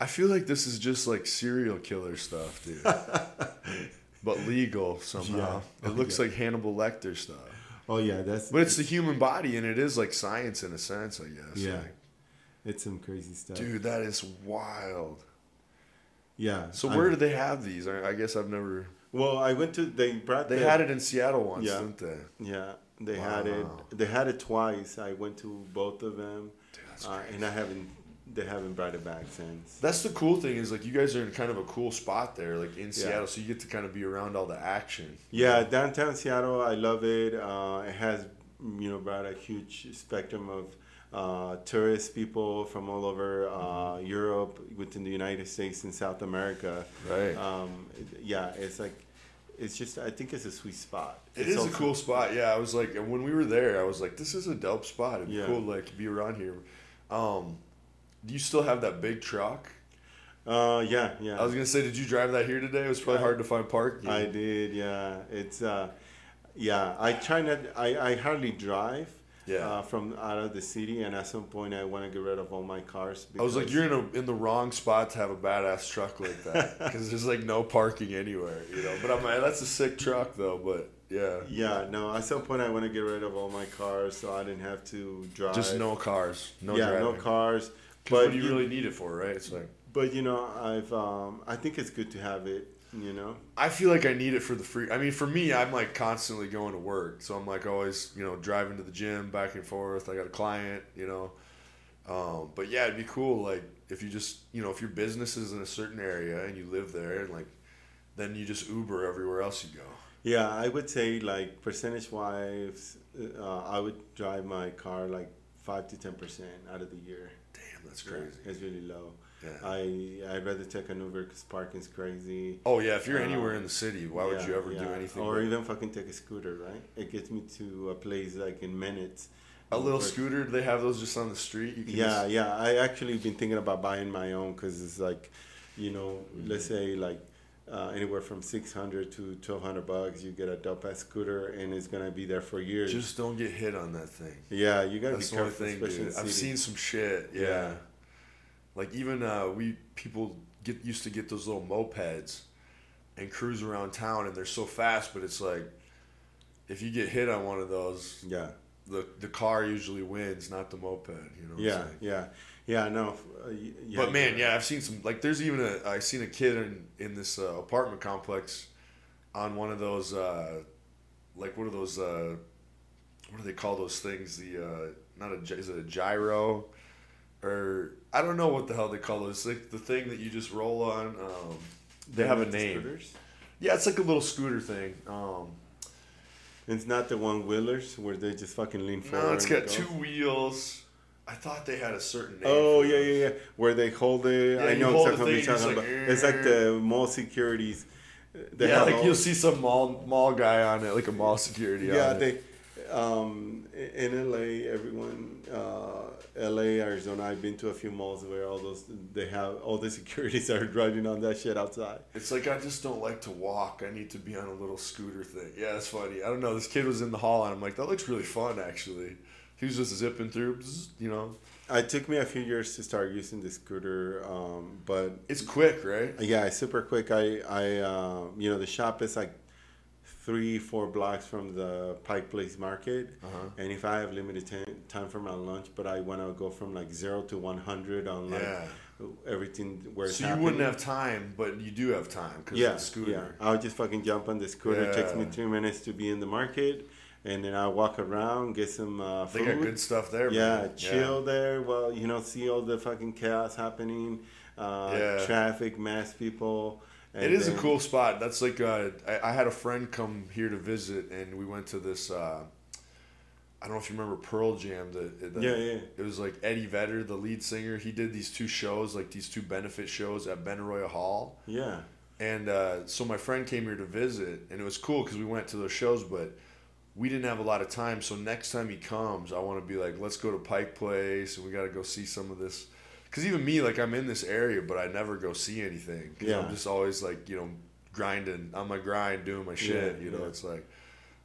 I feel like this is just like serial killer stuff, dude. but legal somehow. Yeah. It looks Yeah. like Hannibal Lecter stuff. Oh yeah, that's But it's the human body, and it is like science in a sense, I guess. yeah, Like, it's some crazy stuff. dude, that is wild. Yeah. So I- where do they have these? I I guess I've never. Well, I went to they brought They the- had it in Seattle once, Yeah. didn't they? Yeah, they had it. They had it twice. I went to both of them, Dude, that's uh, and I haven't. They haven't brought it back since. That's the cool thing is like you guys are in kind of a cool spot there, like in Yeah. Seattle, so you get to kind of be around all the action. Yeah, downtown Seattle, I love it. Uh, it has, you know, brought a huge spectrum of uh, tourist people from all over uh, Europe, within the United States and South America. Right. Um, yeah, it's like it's just I think it's a sweet spot. It It's is a cool spot. Yeah, I was like, and when we were there, I was like, this is a dope spot. It'd be Yeah. cool to like be around here. Um, do you still have that big truck? Uh, yeah, yeah. I was gonna say, did you drive that here today? It was probably hard to find parking. I did, yeah. It's uh, yeah. I try not. I, I hardly drive. Yeah. Uh, from out of the city, and at some point, I want to get rid of all my cars. I was like, you're in a in the wrong spot to have a badass truck like that because there's like no parking anywhere, you know. But I'm like, that's a sick truck though. But yeah, Yeah, no. At some point, I want to get rid of all my cars, so I didn't have to drive. just no cars, no yeah, driving. no cars. But what do you you really need it for, right? It's like But you know, I've um, I think it's good to have it. You know. I feel like I need it for the free. I mean, for me, I'm like constantly going to work, so I'm like always, you know, driving to the gym back and forth. I got a client, you know. Um, but yeah, it'd be cool, like if you just, you know, if your business is in a certain area and you live there, and like, then you just Uber everywhere else you go. Yeah, I would say like percentage wise, uh, I would drive my car like five to ten percent out of the year. Damn, that's Yeah, crazy. it's really low. Yeah. I I'd rather take an Uber because parking's crazy. Oh yeah, if you're Uh, anywhere in the city, why would you ever do anything? Or even fucking take a scooter, right? It gets me to a place like in minutes. a little Or- scooter? They have those just on the street? You can Yeah, just- yeah. I actually been thinking about buying my own because it's like, you know, let's say like uh, anywhere from six hundred to twelve hundred bucks, you get a dope ass scooter and it's gonna be there for years. just don't get hit on that thing. yeah, you gotta That's be careful, thing, especially I've seen some shit. Yeah. Yeah. Like even uh, we people get used to get those little mopeds and cruise around town, and they're so fast, but it's like if you get hit on one of those, Yeah, the the car usually wins, not the moped. You know. yeah, yeah, yeah. No, uh, yeah, But man, yeah, I've seen some. Like, there's even a. I seen a kid in in this uh, apartment complex, on one of those. Uh, like what are those? Uh, what do they call those things? The uh, not a gy- is it a gyro, or I don't know what the hell they call those. It's like the thing that you just roll on. Um, they have a name. scooters? Yeah, it's like a little scooter thing. Um, It's not the one wheelers where they just fucking lean forward. no, it's got go. two wheels. I thought they had a certain name. Oh yeah, yeah, yeah. Where they hold it. Yeah, I know exactly what you're it's talking like, about. It's like the mall securities. They yeah, like all- you'll see some mall mall guy on it, like a mall security. Yeah, on it. Um, in LA, everyone, uh, LA, Arizona. I've been to a few malls where all those they have all the securities are driving on that shit outside. It's like I just don't like to walk. I need to be on a little scooter thing. Yeah, it's funny. I don't know. This kid was in the hall, and I'm like, that looks really fun, actually. He was just zipping through, you know. It took me a few years to start using the scooter, um, but It's quick, right? yeah, it's super quick. I, I, uh, you know, the shop is like three, four blocks from the Pike Place Market, Uh-huh. and if I have limited ti- time for my lunch, but I want to go from like zero to one hundred on like Yeah. everything where it's So you wouldn't have time, but you do have time because yeah, of the scooter. Yeah, I'll just fucking jump on the scooter. It takes me Yeah. three minutes to be in the market, and then I walk around, get some uh, They got good stuff there. yeah, man. chill there. Well, you know, see all the fucking chaos happening, uh, Yeah. traffic, mass people. It and is a cool spot. That's like uh, I, I had a friend come here to visit, and we went to this. Uh, I don't know if you remember Pearl Jam. The, the Yeah, yeah. It was like Eddie Vedder, the lead singer. He did these two shows, like these two benefit shows at Benaroya Hall. Yeah, And uh, so my friend came here to visit, and it was cool because we went to those shows, but we didn't have a lot of time. So next time he comes, I want to be like, let's go to Pike Place, and we got to go see some of this. Because even me, like I'm in this area, but I never go see anything. Yeah. I'm just always like, you know, grinding on my grind, doing my shit. Yeah, you know, yeah. it's like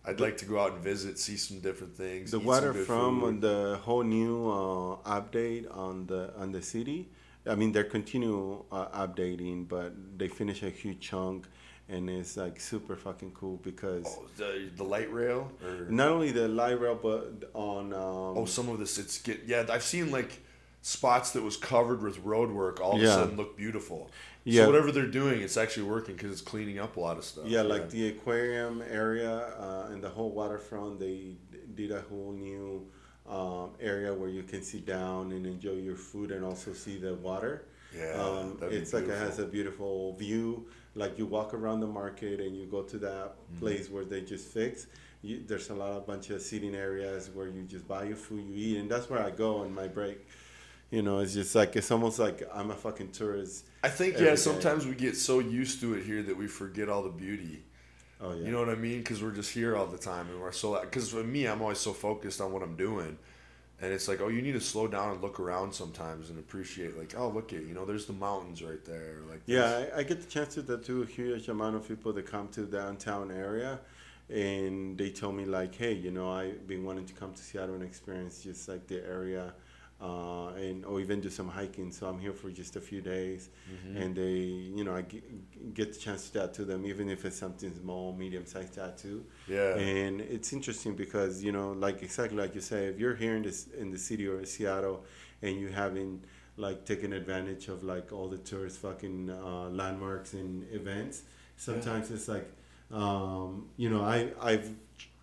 I'd like to go out and visit, see some different things. the water from food. the whole new uh, update on the on the city. I mean, they're continue uh, updating, but they finish a huge chunk, and it's like super fucking cool because Oh, the, the light rail, or not only the light rail, but on um, Oh, some of this it's get yeah. I've seen like spots that was covered with road work all of a sudden look beautiful. Yeah. So whatever they're doing, it's actually working because it's cleaning up a lot of stuff. Yeah, like the aquarium area uh, and the whole waterfront, they did a whole new um, area where you can sit down and enjoy your food and also see the water. Yeah, um, it's like it has a beautiful view. Like you walk around the market and you go to that Mm-hmm. place where they just fix. You, there's a lot of bunch of seating areas where you just buy your food, you eat, and that's where I go on my break. You know, it's just like it's almost like I'm a fucking tourist. I think yeah. day. Sometimes we get so used to it here that we forget all the beauty. Oh, yeah. You know what I mean? Because we're just here all the time, and we're so. Because for me, I'm always so focused on what I'm doing, and it's like, oh, you need to slow down and look around sometimes and appreciate, like, oh, look at you know, there's the mountains right there. Like, Yeah, I, I get the chance to talk to a huge amount of people that come to downtown area, and they tell me like, hey, you know, I've been wanting to come to Seattle and experience just like the area, uh, and or even do some hiking. So I'm here for just a few days, and they, you know, I get, get the chance to tattoo them, even if it's something small, medium sized tattoo. Yeah. And it's interesting because you know, like exactly like you say, if you're here in this in the city or in Seattle, and you haven't like taken advantage of like all the tourist fucking uh, landmarks and events, sometimes it's like, um, you know, I I've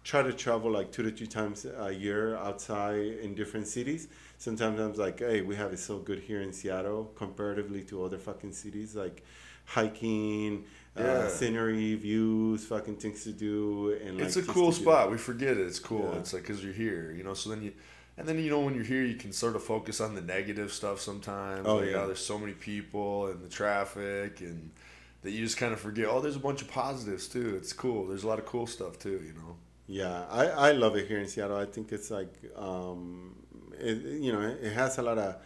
tried to travel like two to three times a year outside in different cities. Sometimes I'm like, hey, we have it so good here in Seattle comparatively to other fucking cities, like hiking, Yeah. uh, scenery, views, fucking things to do, and like, it's a cool spot. We forget it. It's cool. Yeah. It's like because you're here, you know. So then you, and then you know when you're here, you can sort of focus on the negative stuff sometimes. Oh, like, yeah. there's so many people and the traffic, and that you just kind of forget. Oh, there's a bunch of positives too. It's cool. There's a lot of cool stuff too. You know. Yeah, I, I love it here in Seattle. I think it's like, um, it, you know, it has a lot of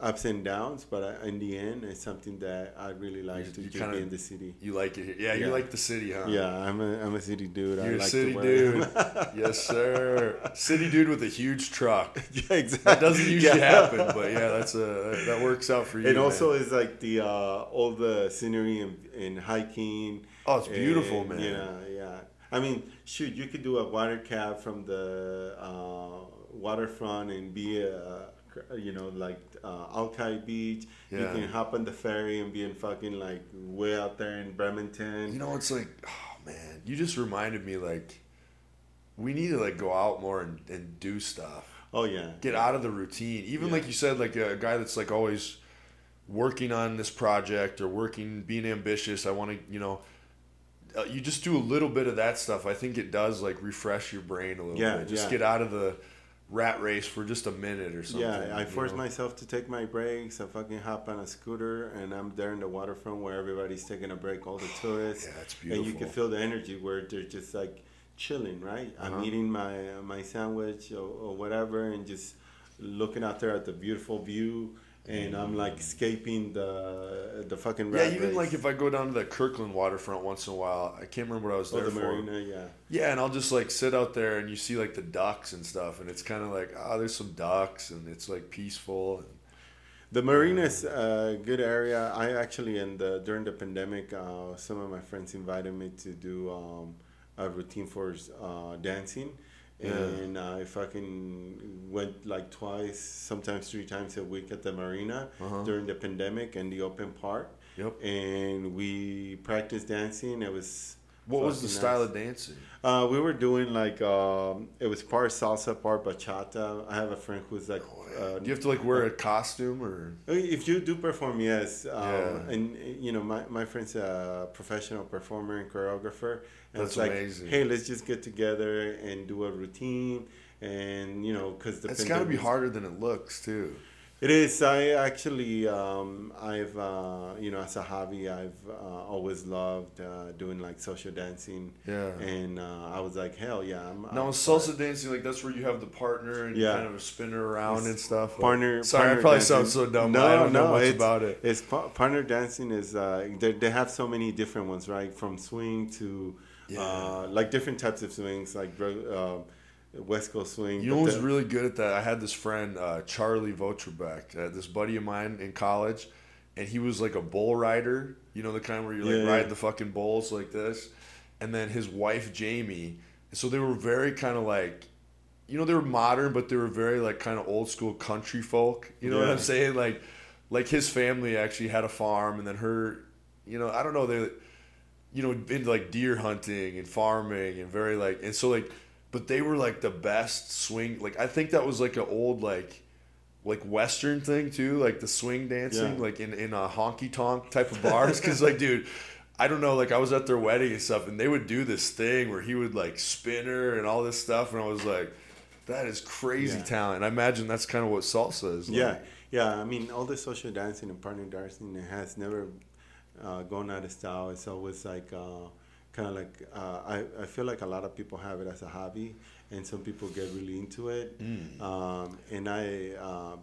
ups and downs, but uh, in the end, it's something that I really like You- to you kinda- be in the city. You like it here. Yeah, you like the city, huh? Yeah, I'm a, I'm a city dude. I You're a like city to dude. yes, sir. City dude with a huge truck. yeah, exactly. That doesn't usually Yeah. happen, but yeah, that's a that works out for you. And man. also, it's like the uh, all the scenery and, and hiking. Oh, it's beautiful, and, man. Yeah, yeah. I mean, shoot, you could do a water cab from the uh, waterfront and be a, you know, like uh, Alki Beach. You can hop on the ferry and be in fucking like way out there in Bremerton. You know, it's like, oh man, you just reminded me like, we need to like go out more and, and do stuff. oh yeah. Get out of the routine. Even Yeah. like you said, like a guy that's like always working on this project or working, being ambitious. I want to, you know, uh, you just do a little bit of that stuff. I think it does like refresh your brain a little Yeah, bit. Just yeah. get out of the rat race for just a minute or something. Yeah, I force know? myself to take my breaks. I fucking hop on a scooter, and I'm there in the waterfront where everybody's taking a break, all the tourists. Yeah, it's And you can feel the energy where they're just like chilling, right? I'm Uh-huh. eating my my sandwich or, or whatever, and just looking out there at the beautiful view. And I'm like escaping the the fucking Yeah, even race. like if I go down to the Kirkland waterfront once in a while, I can't remember what I was or there the for. marina, yeah. Yeah, and I'll just like sit out there and you see like the ducks and stuff, and it's kind of like oh, there's some ducks and it's like peaceful. And, The marina is a good area. I actually, and during the pandemic, uh, some of my friends invited me to do um, a routine for uh, dancing, Yeah. and I fucking went like twice, sometimes three times a week at the marina Uh-huh. during the pandemic and the open park. Yep. And we practiced dancing. It was. what was the style nice. of dancing? Uh, we were doing like um, it was part salsa, part bachata. I have a friend who's like. Uh, Do you have to like wear a costume or? if you do perform, yes. Um, Yeah. And, you know, my, my friend's a professional performer and choreographer. And That's it's like, amazing. hey, let's just get together and do a routine. And, you know, because the It's got to be harder than it looks too. It is. I actually, um, I've, uh, you know, as a hobby, I've uh, always loved uh, doing like social dancing. Yeah. And uh, I was like, hell yeah. I'm, Now I'm salsa dancing, like that's where you have the partner and you Yeah. kind of spin her around and stuff. Like- partner. Sorry, partner I probably dancing. sound so dumb. but I don't know much it's, about it. It's partner dancing is uh, they, they have so many different ones, right? From swing to Yeah. uh, like different types of swings, like uh, West Coast swing. You know but who's the- really good at that? I had this friend, uh, Charlie Votrebeck, uh, this buddy of mine in college, and he was like a bull rider. You know the kind where you like Yeah, ride yeah. the fucking bulls like this. And then his wife Jamie. So they were very kind of like, you know, they were modern, but they were very like kind of old school country folk. You know what I'm saying? Like, like his family actually had a farm, and then her, you know, I don't know they you know, into like deer hunting and farming and very like and so like but they were like the best swing like I think that was like an old like like western thing too, like the swing dancing, Yeah. like in, in a honky tonk type of bars. Cause like dude, I don't know, like I was at their wedding and stuff and they would do this thing where he would like spin her and all this stuff and I was like, That is crazy Yeah. talent. I imagine that's kind of what salsa is like. Yeah, yeah. I mean, all the social dancing and partner dancing has never uh, gone out of style. It's always like uh, kind of like uh, I, I feel like a lot of people have it as a hobby and some people get really into it Mm. um, and i um,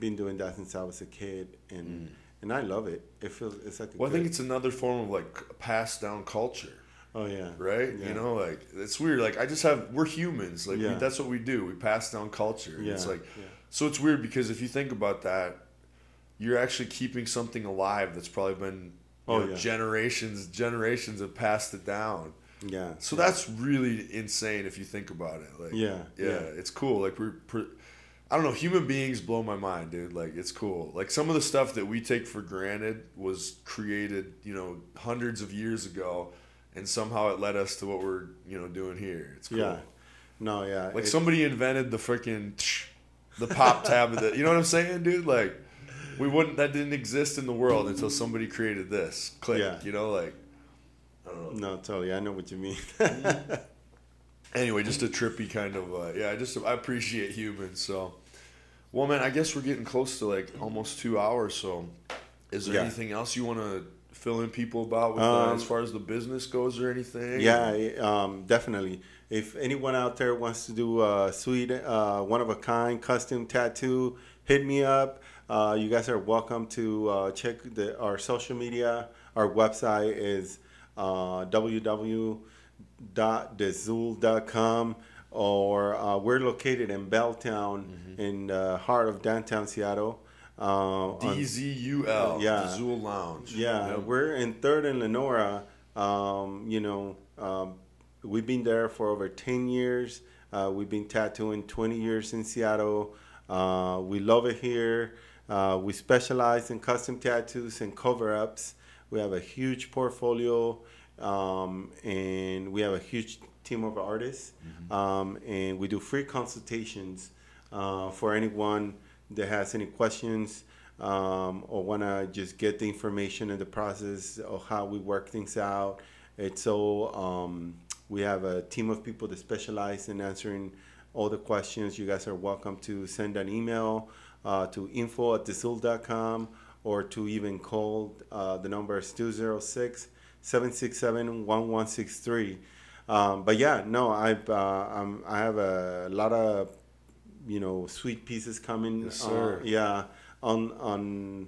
been doing that since i was a kid and and i love it it feels it's like a Mm. Well, I think it's another form of like passed down culture, oh yeah right? Yeah. You know, like it's weird. Like I just have we're humans. Like we, that's what we do. We pass down culture. And It's like yeah. so it's weird because if you think about that, you're actually keeping something alive that's probably been Oh, know, yeah. generations generations have passed it down. yeah So that's really insane if you think about it. Like Yeah, yeah, yeah. it's cool. Like we're, pre- I don't know, human beings blow my mind, dude. Like it's cool. Like some of the stuff that we take for granted was created, you know, hundreds of years ago, and somehow it led us to what we're, you know, doing here. It's cool. yeah no yeah Like it- somebody invented the freaking the pop tab of the, you know what I'm saying, dude? Like we wouldn't that didn't exist in the world until somebody created this. Click, Yeah. you know, like I don't know. no totally i know what you mean anyway, just a trippy kind of uh, yeah. I just I appreciate humans. So, well, man, I guess we're getting close to like almost two hours. So, is there Yeah. anything else you want to fill in people about with, uh, Um, as far as the business goes or anything? Yeah, um, definitely. If anyone out there wants to do a sweet, uh, one of a kind custom tattoo, hit me up. Uh, you guys are welcome to uh, check the, our social media. Our website is uh, www.dzul.com or uh, we're located in Belltown in the heart of downtown Seattle. Uh, D Z U L. Yeah. Dzul Lounge. yeah, Yep. we're in Third and Lenora. Um, you know, um, we've been there for over ten years. Uh, we've been tattooing twenty years in Seattle. Uh, we love it here. Uh, we specialize in custom tattoos and cover ups. We have a huge portfolio, um, and we have a huge team of artists. Um, and we do free consultations uh, for anyone that has any questions um, or want to just get the information and the process of how we work things out. It's so um, we have a team of people that specialize in answering all the questions. You guys are welcome to send an email uh, to info at dzul.com or to even call. Uh, the number is 206 767 1163. Um, but yeah, no, I've, uh, I'm, I have a lot of you know sweet pieces coming Yes, sir. yeah on on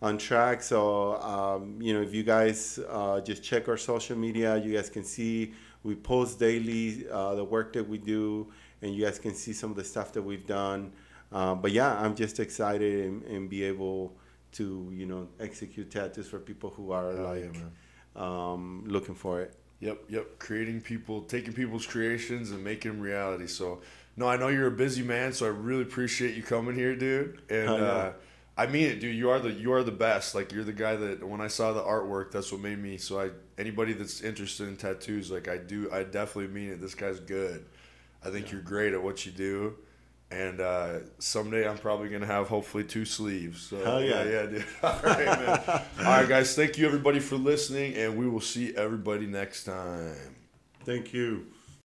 on track so um, you know if you guys uh, just check our social media you guys can see we post daily uh, the work that we do and you guys can see some of the stuff that we've done uh, but yeah i'm just excited and, and be able to you know execute tattoos for people who are yeah, like man. um, looking for it Yep, yep. Creating people, taking people's creations and making them reality. So, no, I know you're a busy man, so I really appreciate you coming here, dude. And I uh, I mean it, dude. You are the you are the best. Like you're the guy that when I saw the artwork, that's what made me. So I anybody that's interested in tattoos, like I do, I definitely mean it. This guy's good. I think you're great at what you do. And uh, someday I'm probably gonna have hopefully two sleeves. So Hell yeah. yeah, dude. All right, man. All right, guys. Thank you everybody for listening, and we will see everybody next time. thank you